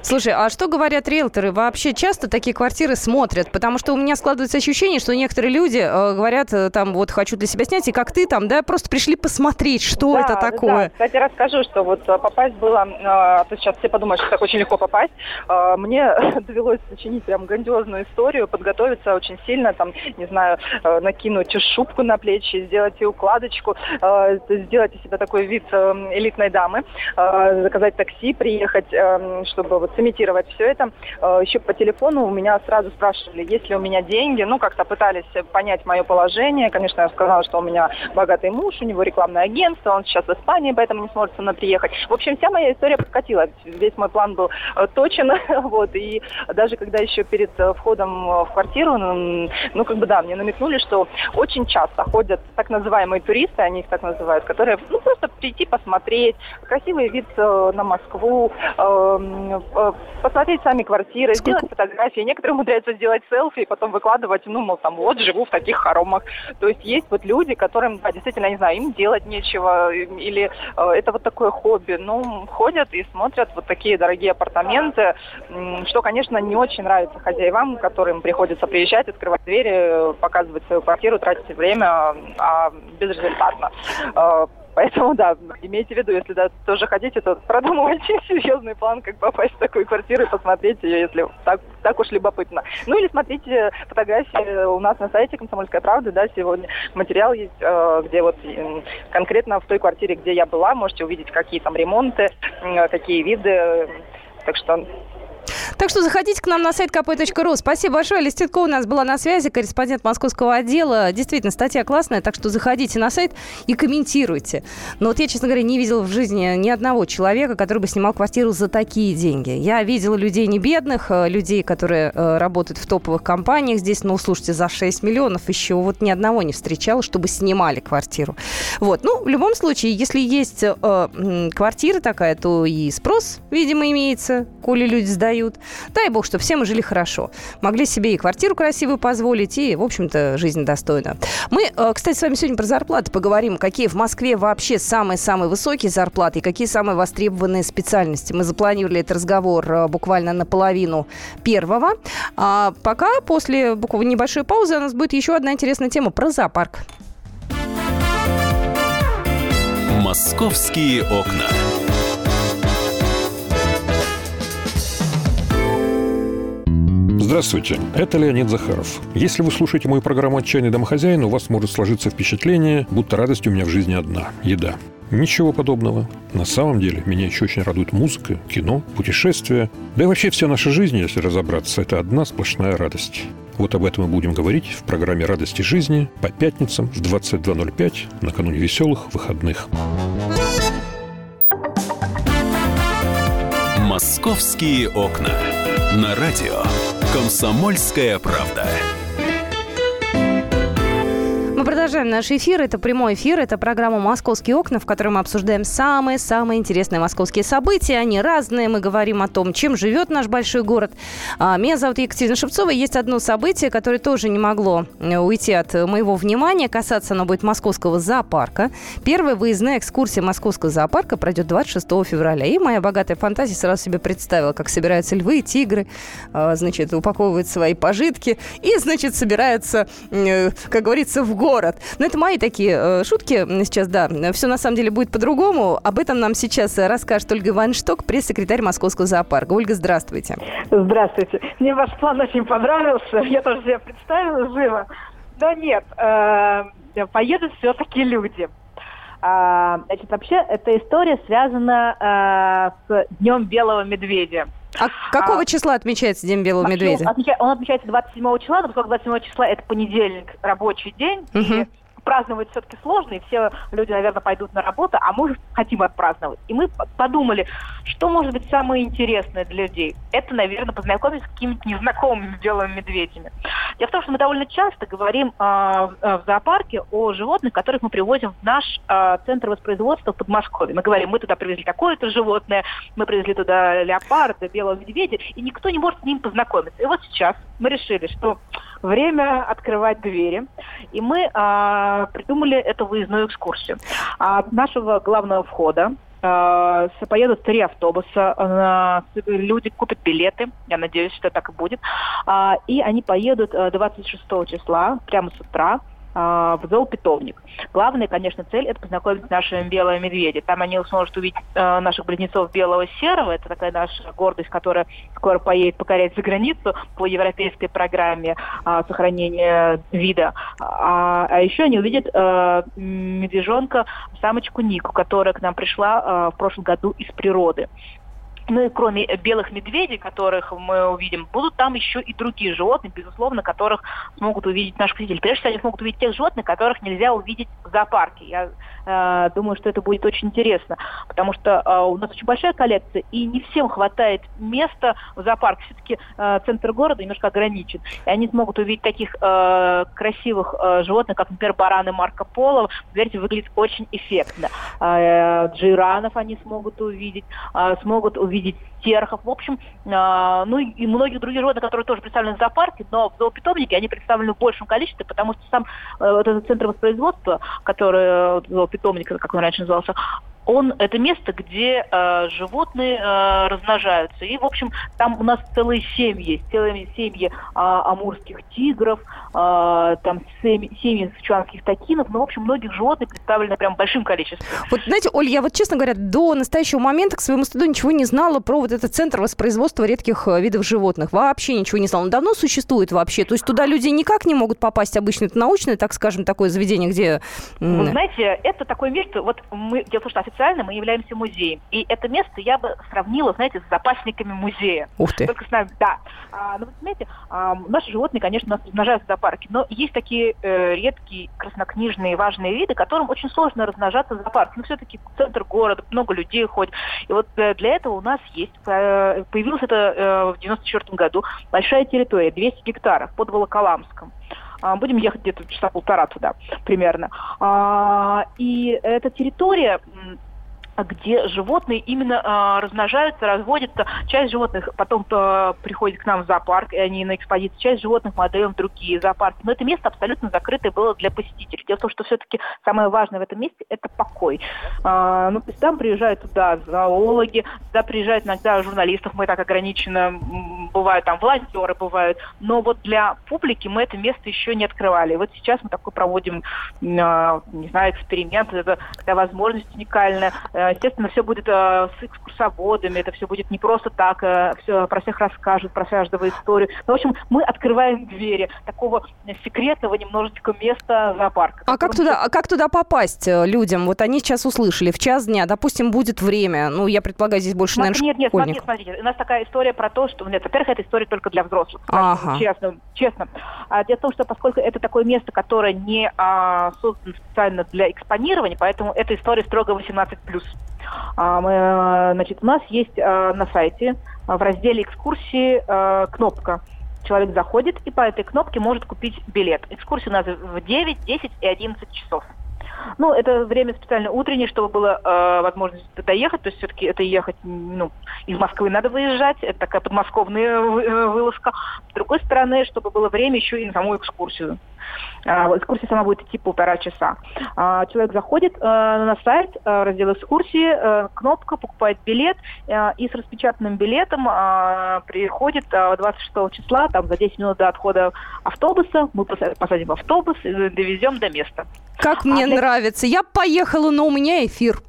Слушай, а что говорят риэлторы? Вообще часто такие квартиры смотрят? Потому что у меня складывается ощущение, что некоторые люди э, говорят, э, там, вот, хочу для себя снять, и как ты там, да, просто пришли посмотреть, что да, это такое. Да. Кстати, расскажу, что вот э, попасть было, э, а то сейчас все подумают, что так очень легко попасть. Э, мне довелось сочинить прям грандиозную историю, подготовиться очень сильно, там, не знаю, накинуть шубку на плечи, сделать и укладочку, э, сделать из себя такой вид э, элитной дамы, э, заказать такси, приехать, э, чтобы вот сымитировать все это. Э, Еще по телефону у меня сразу спрашивали, есть ли у меня деньги. Ну, как-то пытались понять мое положение. Конечно, я сказала, что у меня богатый муж, у него рекламное агентство, он сейчас в Испании, поэтому не сможет со мной приехать. В общем, вся моя история подкатила. Весь мой план был э, точен. вот, и даже когда еще перед э, входом в квартиру, ну, как бы да, мне намекнули, что очень часто ходят так называемые туристы, они их так называют, которые, ну, просто прийти посмотреть, красивый вид на Москву, эм, посмотреть сами квартиры, Сколько? сделать фотографии. Некоторые умудряются сделать селфи и потом выкладывать, ну, мол, там, вот, живу в таких хоромах. То есть есть вот люди, которым, да, действительно, не знаю, им делать нечего, или э, это вот такое хобби. Ну, ходят и смотрят вот такие дорогие апартаменты, что, конечно, не очень нравится хозяевам, которым приходится приезжать, открывать двери, показывать свою квартиру, тратить время, а безрезультатно. Э, Поэтому, да, имейте в виду, если да, тоже хотите, то продумывайте серьезный план, как попасть в такую квартиру и посмотреть ее, если так, так уж любопытно. Ну или смотрите фотографии у нас на сайте «Комсомольская правда», да, сегодня материал есть, э, где вот конкретно в той квартире, где я была, можете увидеть, какие там ремонты, какие виды. Так что так что заходите к нам на сайт kp.ru. Спасибо большое. Листенко у нас была на связи, корреспондент московского отдела. Действительно, статья классная, так что заходите на сайт и комментируйте. Но вот я, честно говоря, не видела в жизни ни одного человека, который бы снимал квартиру за такие деньги. Я видела людей не бедных, э, людей, которые э, работают в топовых компаниях здесь, ну, слушайте, за 6 миллионов еще вот ни одного не встречала, чтобы снимали квартиру. Вот, ну, в любом случае, если есть э, квартира такая, то и спрос, видимо, имеется, коли люди сдают. Дай бог, чтобы все мы жили хорошо. Могли себе и квартиру красивую позволить, и, в общем-то, жизнь достойна. Мы, э, кстати, с вами сегодня про зарплаты поговорим. Какие в Москве вообще самые-самые высокие зарплаты и какие самые востребованные специальности. Мы запланировали этот разговор э, буквально наполовину первого. А пока, после буквально небольшой паузы, у нас будет еще одна интересная тема про зоопарк. Московские окна. Здравствуйте, это Леонид Захаров. Если вы слушаете мою программу «Отчаянный домохозяин», у вас может сложиться впечатление, будто радость у меня в жизни одна – еда. Ничего подобного. На самом деле, меня еще очень радует музыка, кино, путешествия. Да и вообще вся наша жизнь, если разобраться, это одна сплошная радость. Вот об этом мы будем говорить в программе «Радости жизни» по пятницам в 22.05 накануне веселых выходных. «Московские окна». На радио «Комсомольская правда». Продолжаем наш эфир. Это прямой эфир. Это программа «Московские окна», в которой мы обсуждаем самые-самые интересные московские события. Они разные. Мы говорим о том, чем живет наш большой город. А, меня зовут Екатерина Шевцова. Есть одно событие, которое тоже не могло э, уйти от моего внимания. Касаться оно будет московского зоопарка. Первая выездная экскурсия московского зоопарка пройдет 26 февраля. И моя богатая фантазия сразу себе представила, как собираются львы, тигры, а, значит, упаковывают свои пожитки и, значит, собираются, э, как говорится, в город город. Но это мои такие э, шутки сейчас, да. Все на самом деле будет по-другому. Об этом нам сейчас расскажет Ольга Вайншток, пресс-секретарь Московского зоопарка. Ольга, здравствуйте. Здравствуйте. Мне ваш план очень понравился. Я тоже себе представила живо. Но нет, э, поедут все-таки люди. А, значит, вообще эта история связана э, с Днем Белого Медведя. А какого а, числа отмечается День Белого Медведя? Он отмечается 27 числа, но поскольку 27 числа это понедельник, рабочий день, угу. и праздновать все-таки сложно, и все люди, наверное, пойдут на работу, а мы хотим отпраздновать. И мы подумали, что может быть самое интересное для людей. Это, наверное, познакомиться с какими-то незнакомыми белыми медведями. Дело в том, что мы довольно часто говорим э, в зоопарке о животных, которых мы привозим в наш э, центр воспроизводства в Подмосковье. Мы говорим, мы туда привезли такое-то животное, мы привезли туда леопарда, белого медведя, и никто не может с ним познакомиться. И вот сейчас мы решили, что время открывать двери. И мы а, придумали эту выездную экскурсию. От нашего главного входа а, поедут три автобуса, а, люди купят билеты, я надеюсь, что так и будет, а, и они поедут 26 числа, прямо с утра, а, в зоопитомник. Главная, конечно, цель – это познакомить с нашими белыми медведями. Там они сможет увидеть э, наших близнецов белого и серого. Это такая наша гордость, которая скоро поедет покорять за границу по европейской программе э, сохранения вида. А, а еще они увидят э, медвежонка, самочку Нику, которая к нам пришла э, в прошлом году из природы. Ну и кроме белых медведей, которых мы увидим, будут там еще и другие животные, безусловно, которых смогут увидеть наши посетители. Прежде всего, они смогут увидеть тех животных, которых нельзя увидеть в зоопарке. Я э, думаю, что это будет очень интересно, потому что э, у нас очень большая коллекция, и не всем хватает места в зоопарке. Все-таки э, центр города немножко ограничен. И они смогут увидеть таких э, красивых э, животных, как, например, бараны Марко Поло. Поверьте, выглядит очень эффектно. Э, джиранов они смогут увидеть, э, смогут увидеть увидеть терхов, в общем, э, ну и многих других животных, которые тоже представлены в зоопарке, но в зоопитомнике они представлены в большем количестве, потому что сам э, вот этот центр воспроизводства, который э, зоопитомник, как он раньше назывался, он это место, где э, животные э, размножаются. И, в общем, там у нас целые семьи, целые семьи э, амурских тигров, э, там семьи, семьи сычуанских такинов. Ну, в общем, многих животных представлены прям большим количеством. Вот, знаете, Оль, я вот, честно говоря, до настоящего момента к своему стыду ничего не знала про вот этот центр воспроизводства редких э, видов животных. Вообще ничего не знала. Он давно существует вообще? То есть туда люди никак не могут попасть? Обычно это научное, так скажем, такое заведение, где... Вы знаете, это такое место, вот мы, дело в том, что официально мы являемся музеем. И это место я бы сравнила, знаете, с запасниками музея. Ух ты. Только с нами, да. А, ну, вы знаете, а, наши животные, конечно, у нас размножаются в зоопарке, но есть такие э, редкие, краснокнижные, важные виды, которым очень сложно размножаться в зоопарке. Но все-таки центр города, много людей ходит. И вот э, для этого у нас есть, э, появилось это э, в 94 году, большая территория, 200 гектаров под Волоколамском. А, будем ехать где-то часа полтора туда примерно. А, и эта территория где животные именно э, размножаются, разводятся. Часть животных потом э, приходит к нам в зоопарк, и они на экспозиции. Часть животных мы отдаем в другие зоопарки. Но это место абсолютно закрытое было для посетителей. Дело в том, что все-таки самое важное в этом месте – это покой. Э, ну, то есть там приезжают туда зоологи, туда приезжают иногда журналистов, мы так ограниченно, бывают там волонтеры бывают. Но вот для публики мы это место еще не открывали. Вот сейчас мы такой проводим, э, не знаю, эксперимент, это такая возможность уникальная – Э, естественно, все будет э, с экскурсоводами, это все будет не просто так, э, все про всех расскажут, про каждого историю. Но, в общем, мы открываем двери такого секретного немножечко места зоопарка. А как туда, а как туда попасть людям? Вот они сейчас услышали, в час дня, допустим, будет время. Ну, я предполагаю, здесь больше, наверное, Нет, нет, смотрите, смотрите. У нас такая история про то, что, нет, во-первых, это история только для взрослых. Ага. Честно, честно. А, дело в том, что поскольку это такое место, которое не а, создано специально для экспонирования, поэтому эта история строго 18+. А, мы, значит, у нас есть а, на сайте а, в разделе экскурсии кнопка. Человек заходит и по этой кнопке может купить билет. Экскурсия у нас в 9, 10 и 11 часов. Ну, это время специально утреннее, чтобы было э, возможность доехать. То есть все-таки это ехать, ну, из Москвы надо выезжать. Это такая подмосковная вылазка. С другой стороны, чтобы было время еще и на саму экскурсию. А, экскурсия сама будет идти полтора часа. А, человек заходит э, на сайт, э, раздел экскурсии, э, кнопка, покупает билет, и с распечатанным билетом приходит 26 числа, там за 10 минут до отхода автобуса, мы посадим автобус и довезем до места. Как мне а нравится. Я поехала, но у меня эфир.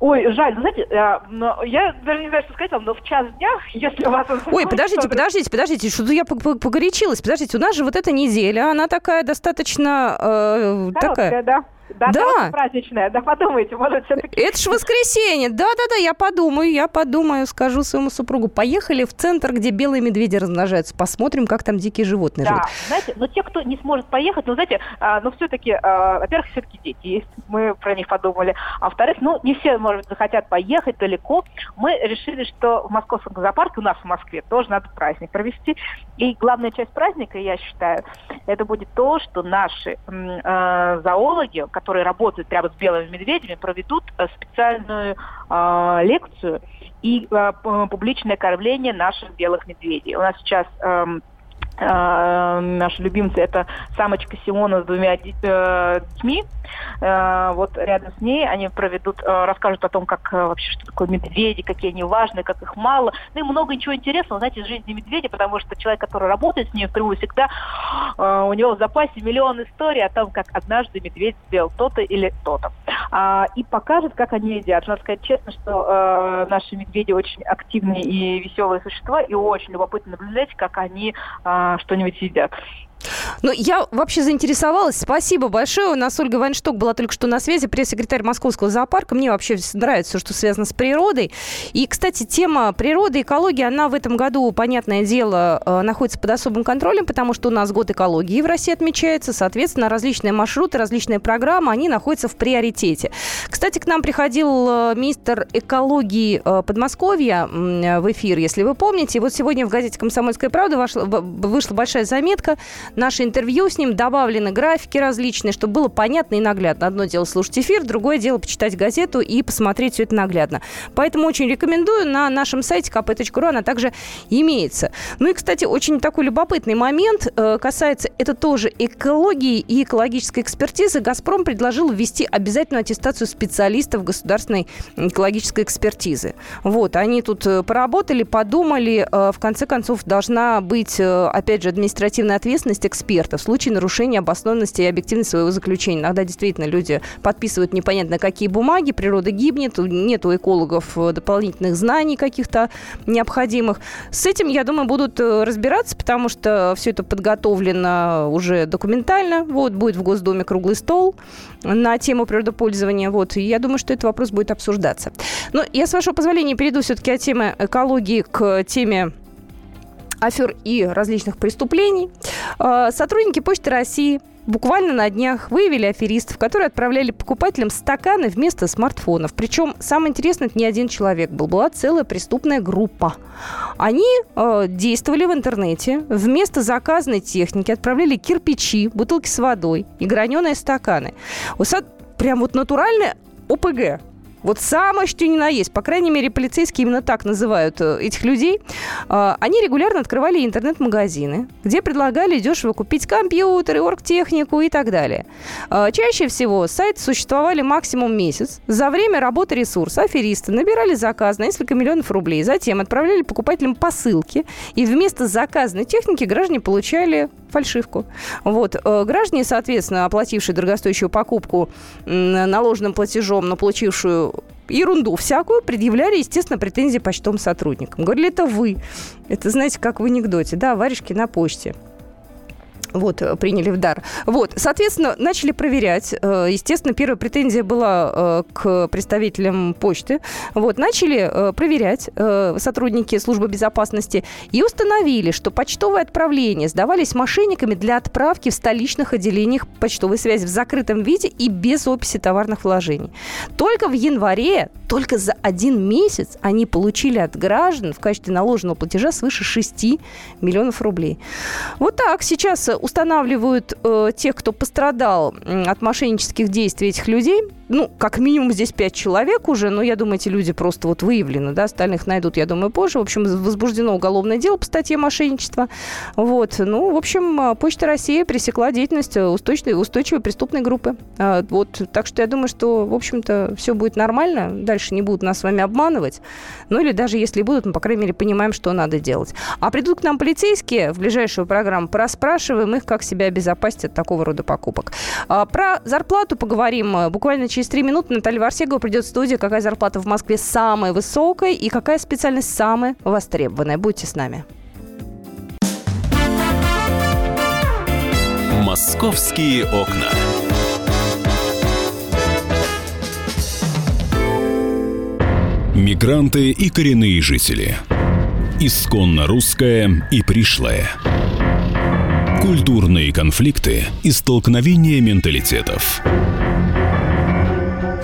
Ой, жаль, ну, знаете, я, но я даже не знаю, что сказать вам, но в час дня, если у вас... Ой, подождите, подождите, подождите, что-то я погорячилась. Подождите, у нас же вот эта неделя, она такая достаточно... Э, Короткая, такая... да. Да, да. праздничная, да подумайте, может все-таки... Это ж воскресенье, да-да-да, я подумаю, я подумаю, скажу своему супругу. Поехали в центр, где белые медведи размножаются, посмотрим, как там дикие животные да. живут. знаете, но те, кто не сможет поехать, ну, знаете, а, ну, все-таки, а, во-первых, все-таки дети есть, мы про них подумали, а во-вторых, ну, не все, может захотят поехать далеко. Мы решили, что в московском зоопарке, у нас в Москве, тоже надо праздник провести, и главная часть праздника, я считаю, это будет то, что наши э, зоологи, которые работают прямо с белыми медведями, проведут э, специальную э, лекцию и э, публичное кормление наших белых медведей. У нас сейчас э, наши любимцы это самочка Симона с двумя э, детьми. Э, вот рядом с ней они проведут, э, расскажут о том, как э, вообще что такое медведи, какие они важные, как их мало. Ну и много ничего интересного, знаете, из жизни медведя, потому что человек, который работает с ней впрямую, всегда у него в запасе миллион историй о том, как однажды медведь сделал то-то или то-то. А, и покажет, как они едят. Надо сказать честно, что наши медведи очень активные и веселые существа, и очень любопытно наблюдать, как они что-нибудь едят. Ну, я вообще заинтересовалась. Спасибо большое. У нас Ольга Вайншток была только что на связи, пресс-секретарь Московского зоопарка. Мне вообще нравится все, что связано с природой. И, кстати, тема природы, экологии, она в этом году, понятное дело, э, находится под особым контролем, потому что у нас год экологии в России отмечается. Соответственно, различные маршруты, различные программы, они находятся в приоритете. Кстати, к нам приходил э, министр экологии э, Подмосковья в эфир, если вы помните. И вот сегодня в газете «Комсомольская правда» вышла, вышла большая заметка наше интервью с ним, добавлены графики различные, чтобы было понятно и наглядно. Одно дело слушать эфир, другое дело почитать газету и посмотреть все это наглядно. Поэтому очень рекомендую. На нашем сайте kp.ru она также имеется. Ну и, кстати, очень такой любопытный момент э, касается это тоже экологии и экологической экспертизы. «Газпром» предложил ввести обязательную аттестацию специалистов государственной экологической экспертизы. Вот, они тут э, поработали, подумали. Э, в конце концов, должна быть, опять же, административная ответственность ответственность эксперта в случае нарушения обоснованности и объективности своего заключения. Иногда действительно люди подписывают непонятно какие бумаги, природа гибнет, нет у экологов э, дополнительных знаний каких-то необходимых. С этим, я думаю, будут э, разбираться, потому что все это подготовлено уже документально. Вот, будет в Госдуме круглый стол на тему природопользования. Вот, и я думаю, что этот вопрос будет обсуждаться. Но я, с вашего позволения, перейду все-таки от темы экологии к теме афер и различных преступлений. А, сотрудники Почты России буквально на днях выявили аферистов, которые отправляли покупателям стаканы вместо смартфонов. Причем, самое интересное, это не один человек был, была целая преступная группа. Они э, действовали в интернете, вместо заказанной техники отправляли кирпичи, бутылки с водой и граненые стаканы. Вот, прям вот натуральное ОПГ. Вот самое, что ни на есть. По крайней мере, полицейские именно так называют э, этих людей. А, они регулярно открывали интернет-магазины, где предлагали дешево купить компьютеры, оргтехнику и так далее. А, чаще всего сайты существовали максимум месяц. За время работы ресурса аферисты набирали заказ на несколько миллионов рублей. Затем отправляли покупателям посылки. И вместо заказанной техники граждане получали фальшивку. Вот. Э, граждане, соответственно, оплатившие дорогостоящую покупку наложенным платежом, но получившую ерунду всякую, предъявляли, естественно, претензии почтовым сотрудникам. Говорили, это вы. Это, знаете, как в анекдоте. Да, варежки на почте. Вот, э, приняли в дар. Вот, соответственно, начали проверять. Э, естественно, первая претензия была э, к представителям почты. Вот, начали проверять сотрудники службы безопасности и установили, что почтовые отправления сдавались мошенниками для отправки в столичных отделениях почтовой связи в закрытом виде и без описи товарных вложений. Только в январе, только за один месяц они получили от граждан в качестве наложенного платежа свыше 6 миллионов рублей. Вот так сейчас устанавливают э, тех, кто пострадал от мошеннических действий этих людей ну, как минимум здесь пять человек уже, но я думаю, эти люди просто вот выявлены, да, остальных найдут, я думаю, позже. В общем, возбуждено уголовное дело по статье мошенничества. Вот, ну, в общем, а, Почта России пресекла деятельность устойчивой, устойчивой преступной группы. А, вот, так что я думаю, что, в общем-то, все будет нормально, дальше не будут нас с вами обманывать, ну, или даже если будут, мы, по крайней мере, понимаем, что надо делать. А придут к нам полицейские в ближайшую программу, проспрашиваем их, как себя обезопасить от такого рода покупок. А, про зарплату поговорим буквально через через три минуты Наталья Варсегова придет в студию. Какая зарплата в Москве самая высокая и какая специальность самая востребованная. Будьте с нами. «Московские окна». Мигранты и коренные жители. Исконно русская и пришлая. Культурные конфликты и столкновения менталитетов.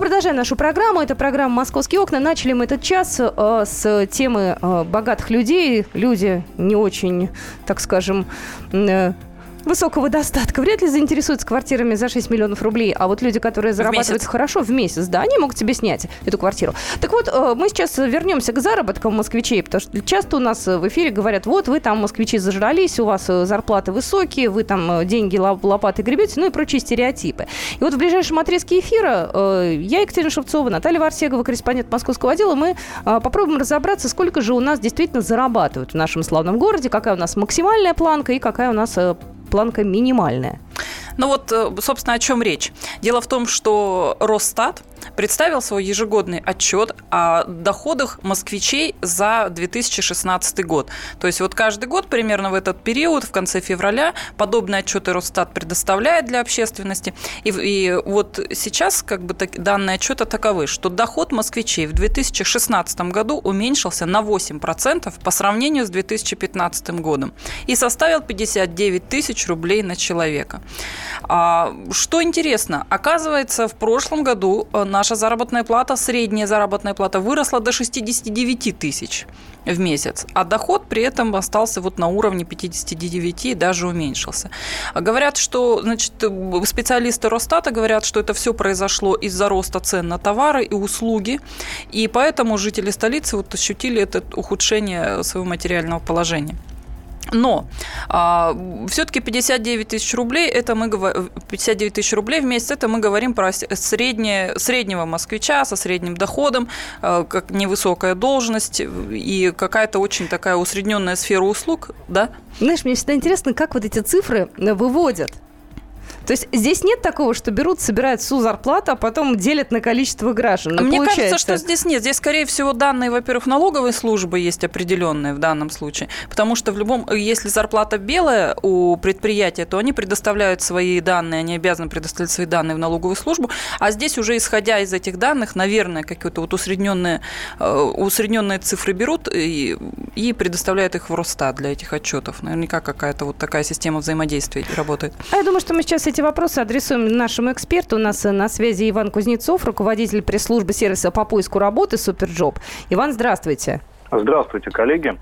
Продолжаем нашу программу. Это программа «Московские окна». Начали мы этот час э, с темы э, богатых людей. Люди не очень, так скажем, э, высокого достатка вряд ли заинтересуются квартирами за 6 миллионов рублей. А вот люди, которые зарабатывают в хорошо в месяц, да, они могут себе снять эту квартиру. Так вот, э, мы сейчас вернемся к заработкам москвичей, потому что часто у нас в эфире говорят, вот вы там, москвичи, зажрались, у вас э, зарплаты высокие, вы там э, деньги лопаты гребете, ну и прочие стереотипы. И вот в ближайшем отрезке эфира я, Екатерина Шевцова, Наталья Варсегова, корреспондент московского отдела, мы попробуем разобраться, сколько же у нас действительно зарабатывают в нашем славном городе, какая у нас максимальная планка и какая у нас планка минимальная. Ну вот, э, собственно, о чем речь. Дело в том, что Росстат представил свой ежегодный отчет о доходах москвичей за 2016 год. То есть вот каждый год примерно в этот период, в конце февраля, подобные отчеты Росстат предоставляет для общественности. И, и вот сейчас как бы так, данные отчета таковы, что доход москвичей в 2016 году уменьшился на 8% по сравнению с 2015 годом и составил 59 тысяч рублей на человека. А, что интересно, оказывается, в прошлом году э, наша заработная плата, средняя заработная плата выросла до 69 тысяч в месяц, а доход при этом остался вот на уровне 59 и даже уменьшился. Говорят, что, значит, специалисты Росстата говорят, что это все произошло из-за роста цен на товары и услуги, и поэтому жители столицы вот ощутили это ухудшение своего материального положения. Но а, все-таки 59 тысяч рублей, это мы 59 тысяч рублей в месяц, это мы говорим про среднее, среднего москвича со средним доходом, а, как невысокая должность и какая-то очень такая усредненная сфера услуг, да? Знаешь, мне всегда интересно, как вот эти цифры выводят. То есть здесь нет такого, что берут, собирают всю зарплату, а потом делят на количество граждан. Ну, Мне получается... кажется, что здесь нет. Здесь, скорее всего, данные, во-первых, налоговой службы есть определенные в данном случае. Потому что в любом, если зарплата белая у предприятия, то они предоставляют свои данные, они обязаны предоставить свои данные в налоговую службу. А здесь уже исходя из этих данных, наверное, какие-то вот усредненные, э, усредненные цифры берут и, и предоставляют их в Росстат для этих отчетов. Наверняка какая-то вот такая система взаимодействия работает. А я думаю, что мы сейчас эти вопросы адресуем нашему эксперту. У нас на связи Иван Кузнецов, руководитель пресс-службы сервиса по поиску работы «SuperJob». Иван, здравствуйте. Здравствуйте, коллеги.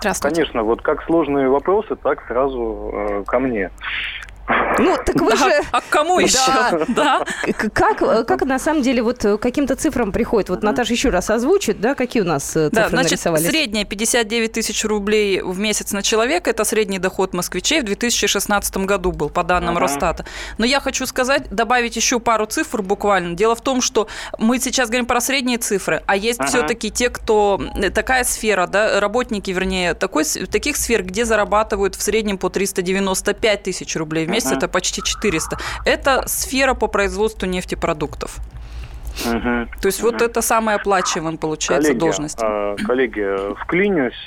Здравствуйте. Конечно, вот как сложные вопросы, так сразу э, ко мне. Ну, так вы Да, же... А к кому еще? Да. К- Как, как на самом деле вот каким-то цифрам приходит? Вот Наташа еще раз озвучит, да, какие у нас э, Да, цифры значит, нарисовались? средняя 59 тысяч рублей в месяц на человека – это средний доход москвичей в 2016 году был, по данным Ага. Росстата. Но я хочу сказать, добавить еще пару цифр буквально. Дело в том, что мы сейчас говорим про средние цифры, а есть Ага. все-таки те, кто… э, Такая сфера, да, работники, вернее, такой, таких сфер, где зарабатывают в среднем по 395 тысяч рублей в месяц, Ага. это почти 400. Это сфера по производству нефтепродуктов. Мгм. То есть вот это самая оплачиваемая, получается, Коллеги, должность. коллеги, вклинюсь.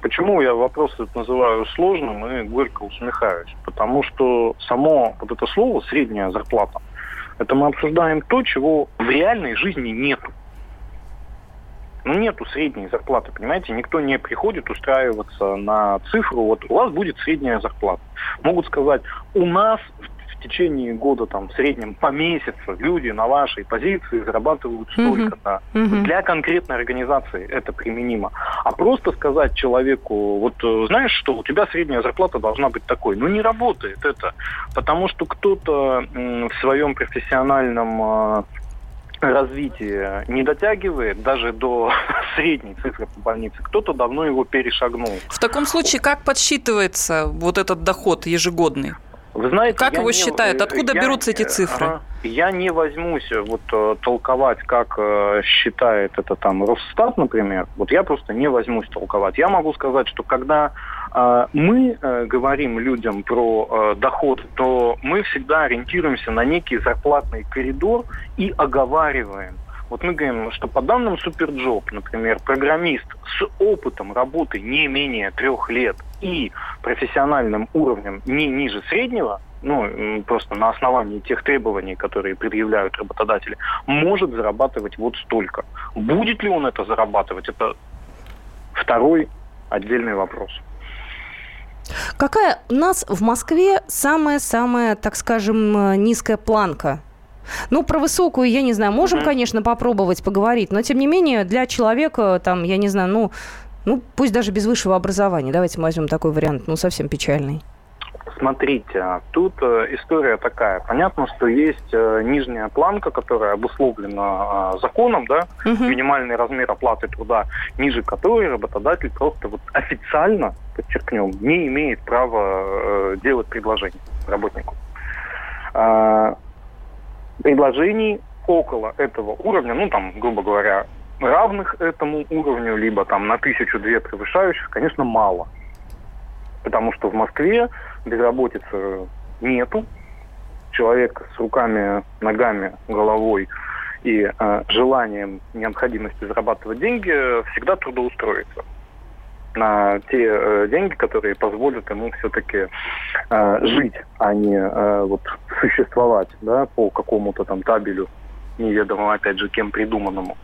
Почему я вопрос этот называю сложным и горько усмехаюсь? Потому что само вот это слово «средняя зарплата» это мы обсуждаем то, чего в реальной жизни нету. Ну, нету средней зарплаты, понимаете? Никто не приходит устраиваться на цифру, вот у вас будет средняя зарплата. Могут сказать, у нас в, течение года, там, в среднем по месяцу люди на вашей позиции зарабатывают столько, да. Мгм. Для конкретной организации это применимо. А просто сказать человеку, вот э, знаешь что, у тебя средняя зарплата должна быть такой. Ну, не работает это. Потому что кто-то в своем профессиональном развитии не дотягивает даже до средней цифры по больнице. Кто-то давно его перешагнул. В таком случае, как подсчитывается вот этот доход ежегодный? Вы знаете, Как его не- считают? э, Откуда я- берутся эти цифры? ага. Я не возьмусь э, вот э, толковать, как э, считает это там Росстат, например. Вот я просто не возьмусь толковать. Я могу сказать, что когда мы э, говорим людям про э, доход, то мы всегда ориентируемся на некий зарплатный коридор и оговариваем. Вот мы говорим, что по данным SuperJob, например, программист с опытом работы не менее трех лет и профессиональным уровнем не ниже среднего, ну, просто на основании тех требований, которые предъявляют работодатели, может зарабатывать вот столько. Будет ли он это зарабатывать, это второй отдельный вопрос. Какая у нас в Москве самая-самая, так скажем, э, низкая планка? Ну, про высокую, я не знаю, можем, Мгм. конечно, попробовать поговорить, но, тем не менее, для человека, там, я не знаю, ну, ну, пусть даже без высшего образования, давайте мы возьмем такой вариант, ну, совсем печальный. Смотрите, а тут э, история такая. Понятно, что есть э, нижняя планка, которая обусловлена э, законом, да, Мгм. минимальный размер оплаты труда, ниже которой работодатель просто вот официально, подчеркнем, не имеет права э, делать предложение работнику. А, предложений около этого уровня, ну там, грубо говоря, равных этому уровню, либо там на тысячу-две превышающих, конечно, мало. Потому что в Москве безработицы нету. Человек с руками, ногами, головой и э, желанием, необходимостью зарабатывать деньги всегда трудоустроится на те э, деньги, которые позволят ему все-таки э, жить, а не э, вот существовать, да, по какому-то там табелю неведомо, опять же, кем придуманному.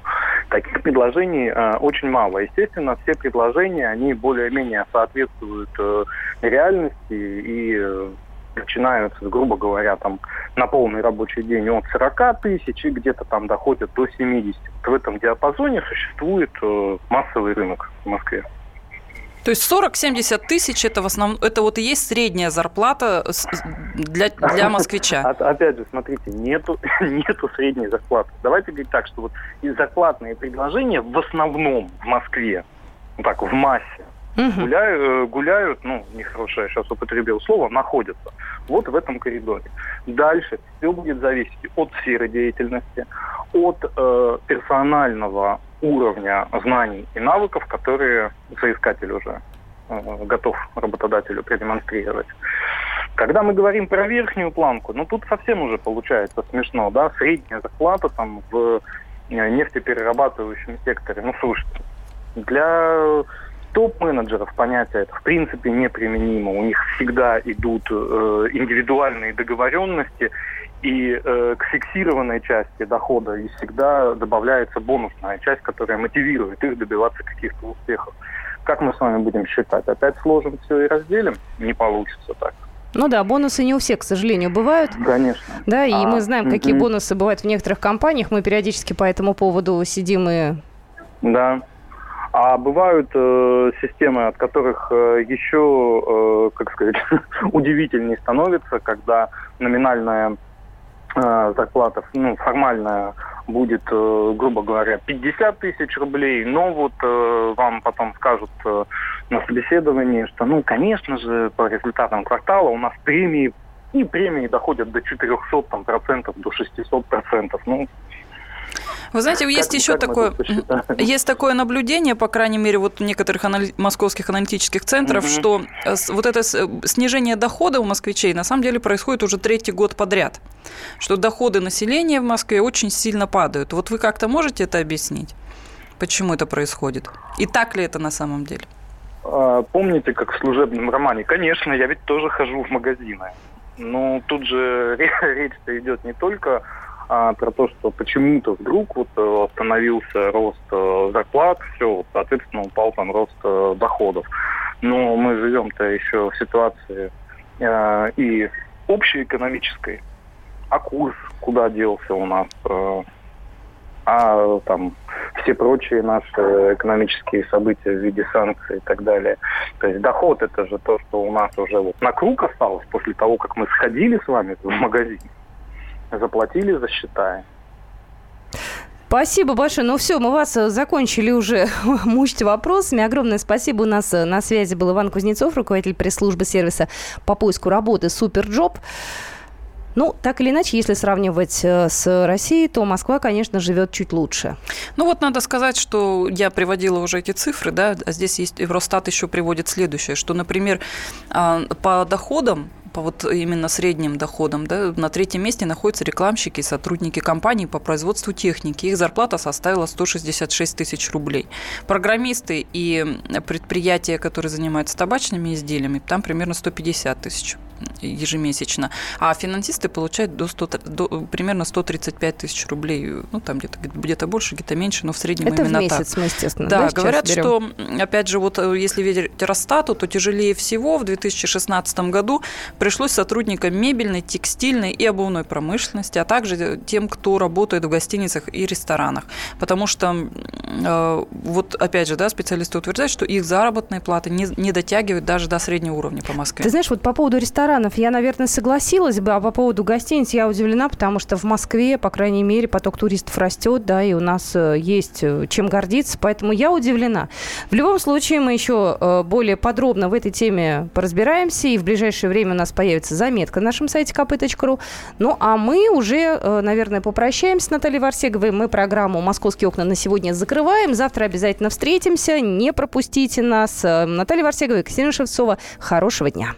Таких предложений э, очень мало. Естественно, все предложения, они более-менее соответствуют э, реальности и э, начинаются, грубо говоря, там на полный рабочий день от 40 тысяч и где-то там доходят до 70. Вот в этом диапазоне существует э, массовый рынок в Москве. То есть 40-70 тысяч это в основном, это вот и есть средняя зарплата для, для москвича. От- опять же, смотрите, нету, нету средней зарплаты. Давайте говорить так, что вот и зарплатные предложения в основном в Москве, ну так, в массе, Мгм. гуляют, э, гуляют, ну, нехорошее сейчас употребил слово, находятся вот в этом коридоре. Дальше все будет зависеть от сферы деятельности, от э, персонального уровня знаний и навыков, которые соискатель уже э, готов работодателю продемонстрировать. Когда мы говорим про верхнюю планку, ну тут совсем уже получается смешно, да, средняя зарплата там в э, нефтеперерабатывающем секторе. Ну, слушайте, для топ-менеджеров понятие это в принципе неприменимо. У них всегда идут э, индивидуальные договоренности, и э, к фиксированной части дохода и всегда добавляется бонусная часть, которая мотивирует их добиваться каких-то успехов. Как мы с вами будем считать? Опять сложим все и разделим? Не получится так. Ну да, бонусы не у всех, к сожалению, бывают. Конечно. Да, и а, мы знаем, какие угу. бонусы бывают в некоторых компаниях. Мы периодически по этому поводу сидим и... Да. А бывают э, системы, от которых э, еще, э, как сказать, удивительнее становится, когда номинальная э, зарплата, ну, формальная будет, э, грубо говоря, 50 тысяч рублей, но вот э, вам потом скажут э, на собеседовании, что, ну, конечно же, по результатам квартала у нас премии, и премии доходят до 400 там, процентов, до 600 процентов. Ну, вы знаете, как, есть еще такое, есть такое наблюдение, по крайней мере, вот у некоторых анали- московских аналитических центров, угу. что э, вот это снижение дохода у москвичей на самом деле происходит уже третий год подряд, что доходы населения в Москве очень сильно падают. Вот вы как-то можете это объяснить? Почему это происходит? И так ли это на самом деле? А, помните, как в служебном романе? Конечно, я ведь тоже хожу в магазины. Но тут же речь-то идет не только а, про то, что почему-то вдруг вот э, остановился рост э, зарплат, все, соответственно, упал там рост э, доходов. Но мы живем-то еще в ситуации э, и общеэкономической. А курс куда делся у нас? Э, а там все прочие наши экономические события в виде санкций и так далее. То есть доход это же то, что у нас уже вот на круг осталось после того, как мы сходили с вами в магазин заплатили за счета. Спасибо большое. Ну все, мы вас э, закончили уже мучить вопросами. Огромное спасибо. У нас э, на связи был Иван Кузнецов, руководитель пресс-службы сервиса по поиску работы «SuperJob». Ну, так или иначе, если сравнивать э, с Россией, то Москва, конечно, живет чуть лучше. Ну вот надо сказать, что я приводила уже эти цифры, да, а здесь есть Евростат еще приводит следующее, что, например, а, по доходам по вот именно средним доходам, да, на третьем месте находятся рекламщики и сотрудники компаний по производству техники. Их зарплата составила 166 тысяч рублей. Программисты и предприятия, которые занимаются табачными изделиями, там примерно 150 тысяч ежемесячно. А финансисты получают до 100, до, примерно 135 тысяч рублей. Ну, там где-то где больше, где-то меньше, но в среднем Это именно в месяц так. естественно, да, да говорят, что, опять же, вот э, если верить Росстату, то тяжелее всего в 2016 году пришлось сотрудникам мебельной, текстильной и обувной промышленности, а также тем, кто работает в гостиницах и ресторанах. Потому что, э, вот опять же, да, специалисты утверждают, что их заработные платы не, не дотягивают даже до среднего уровня по Москве. Ты знаешь, вот по поводу ресторанов я, наверное, согласилась бы, а по поводу гостиниц я удивлена, потому что в Москве, по крайней мере, поток туристов растет, да, и у нас э, есть э, чем гордиться, поэтому я удивлена. В любом случае, мы еще более подробно в этой теме поразбираемся, и в ближайшее время у нас появится заметка на нашем сайте kp.ru. Ну, а мы уже, э, наверное, попрощаемся с Натальей Варсеговой. Мы программу «Московские окна» на сегодня закрываем. Завтра обязательно встретимся. Не пропустите нас. Э, Наталья Варсегова и Ксения Шевцова. Хорошего дня.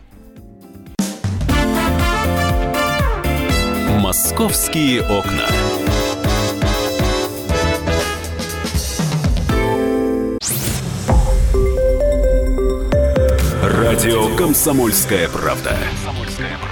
«Московские окна». Радио «Комсомольская правда».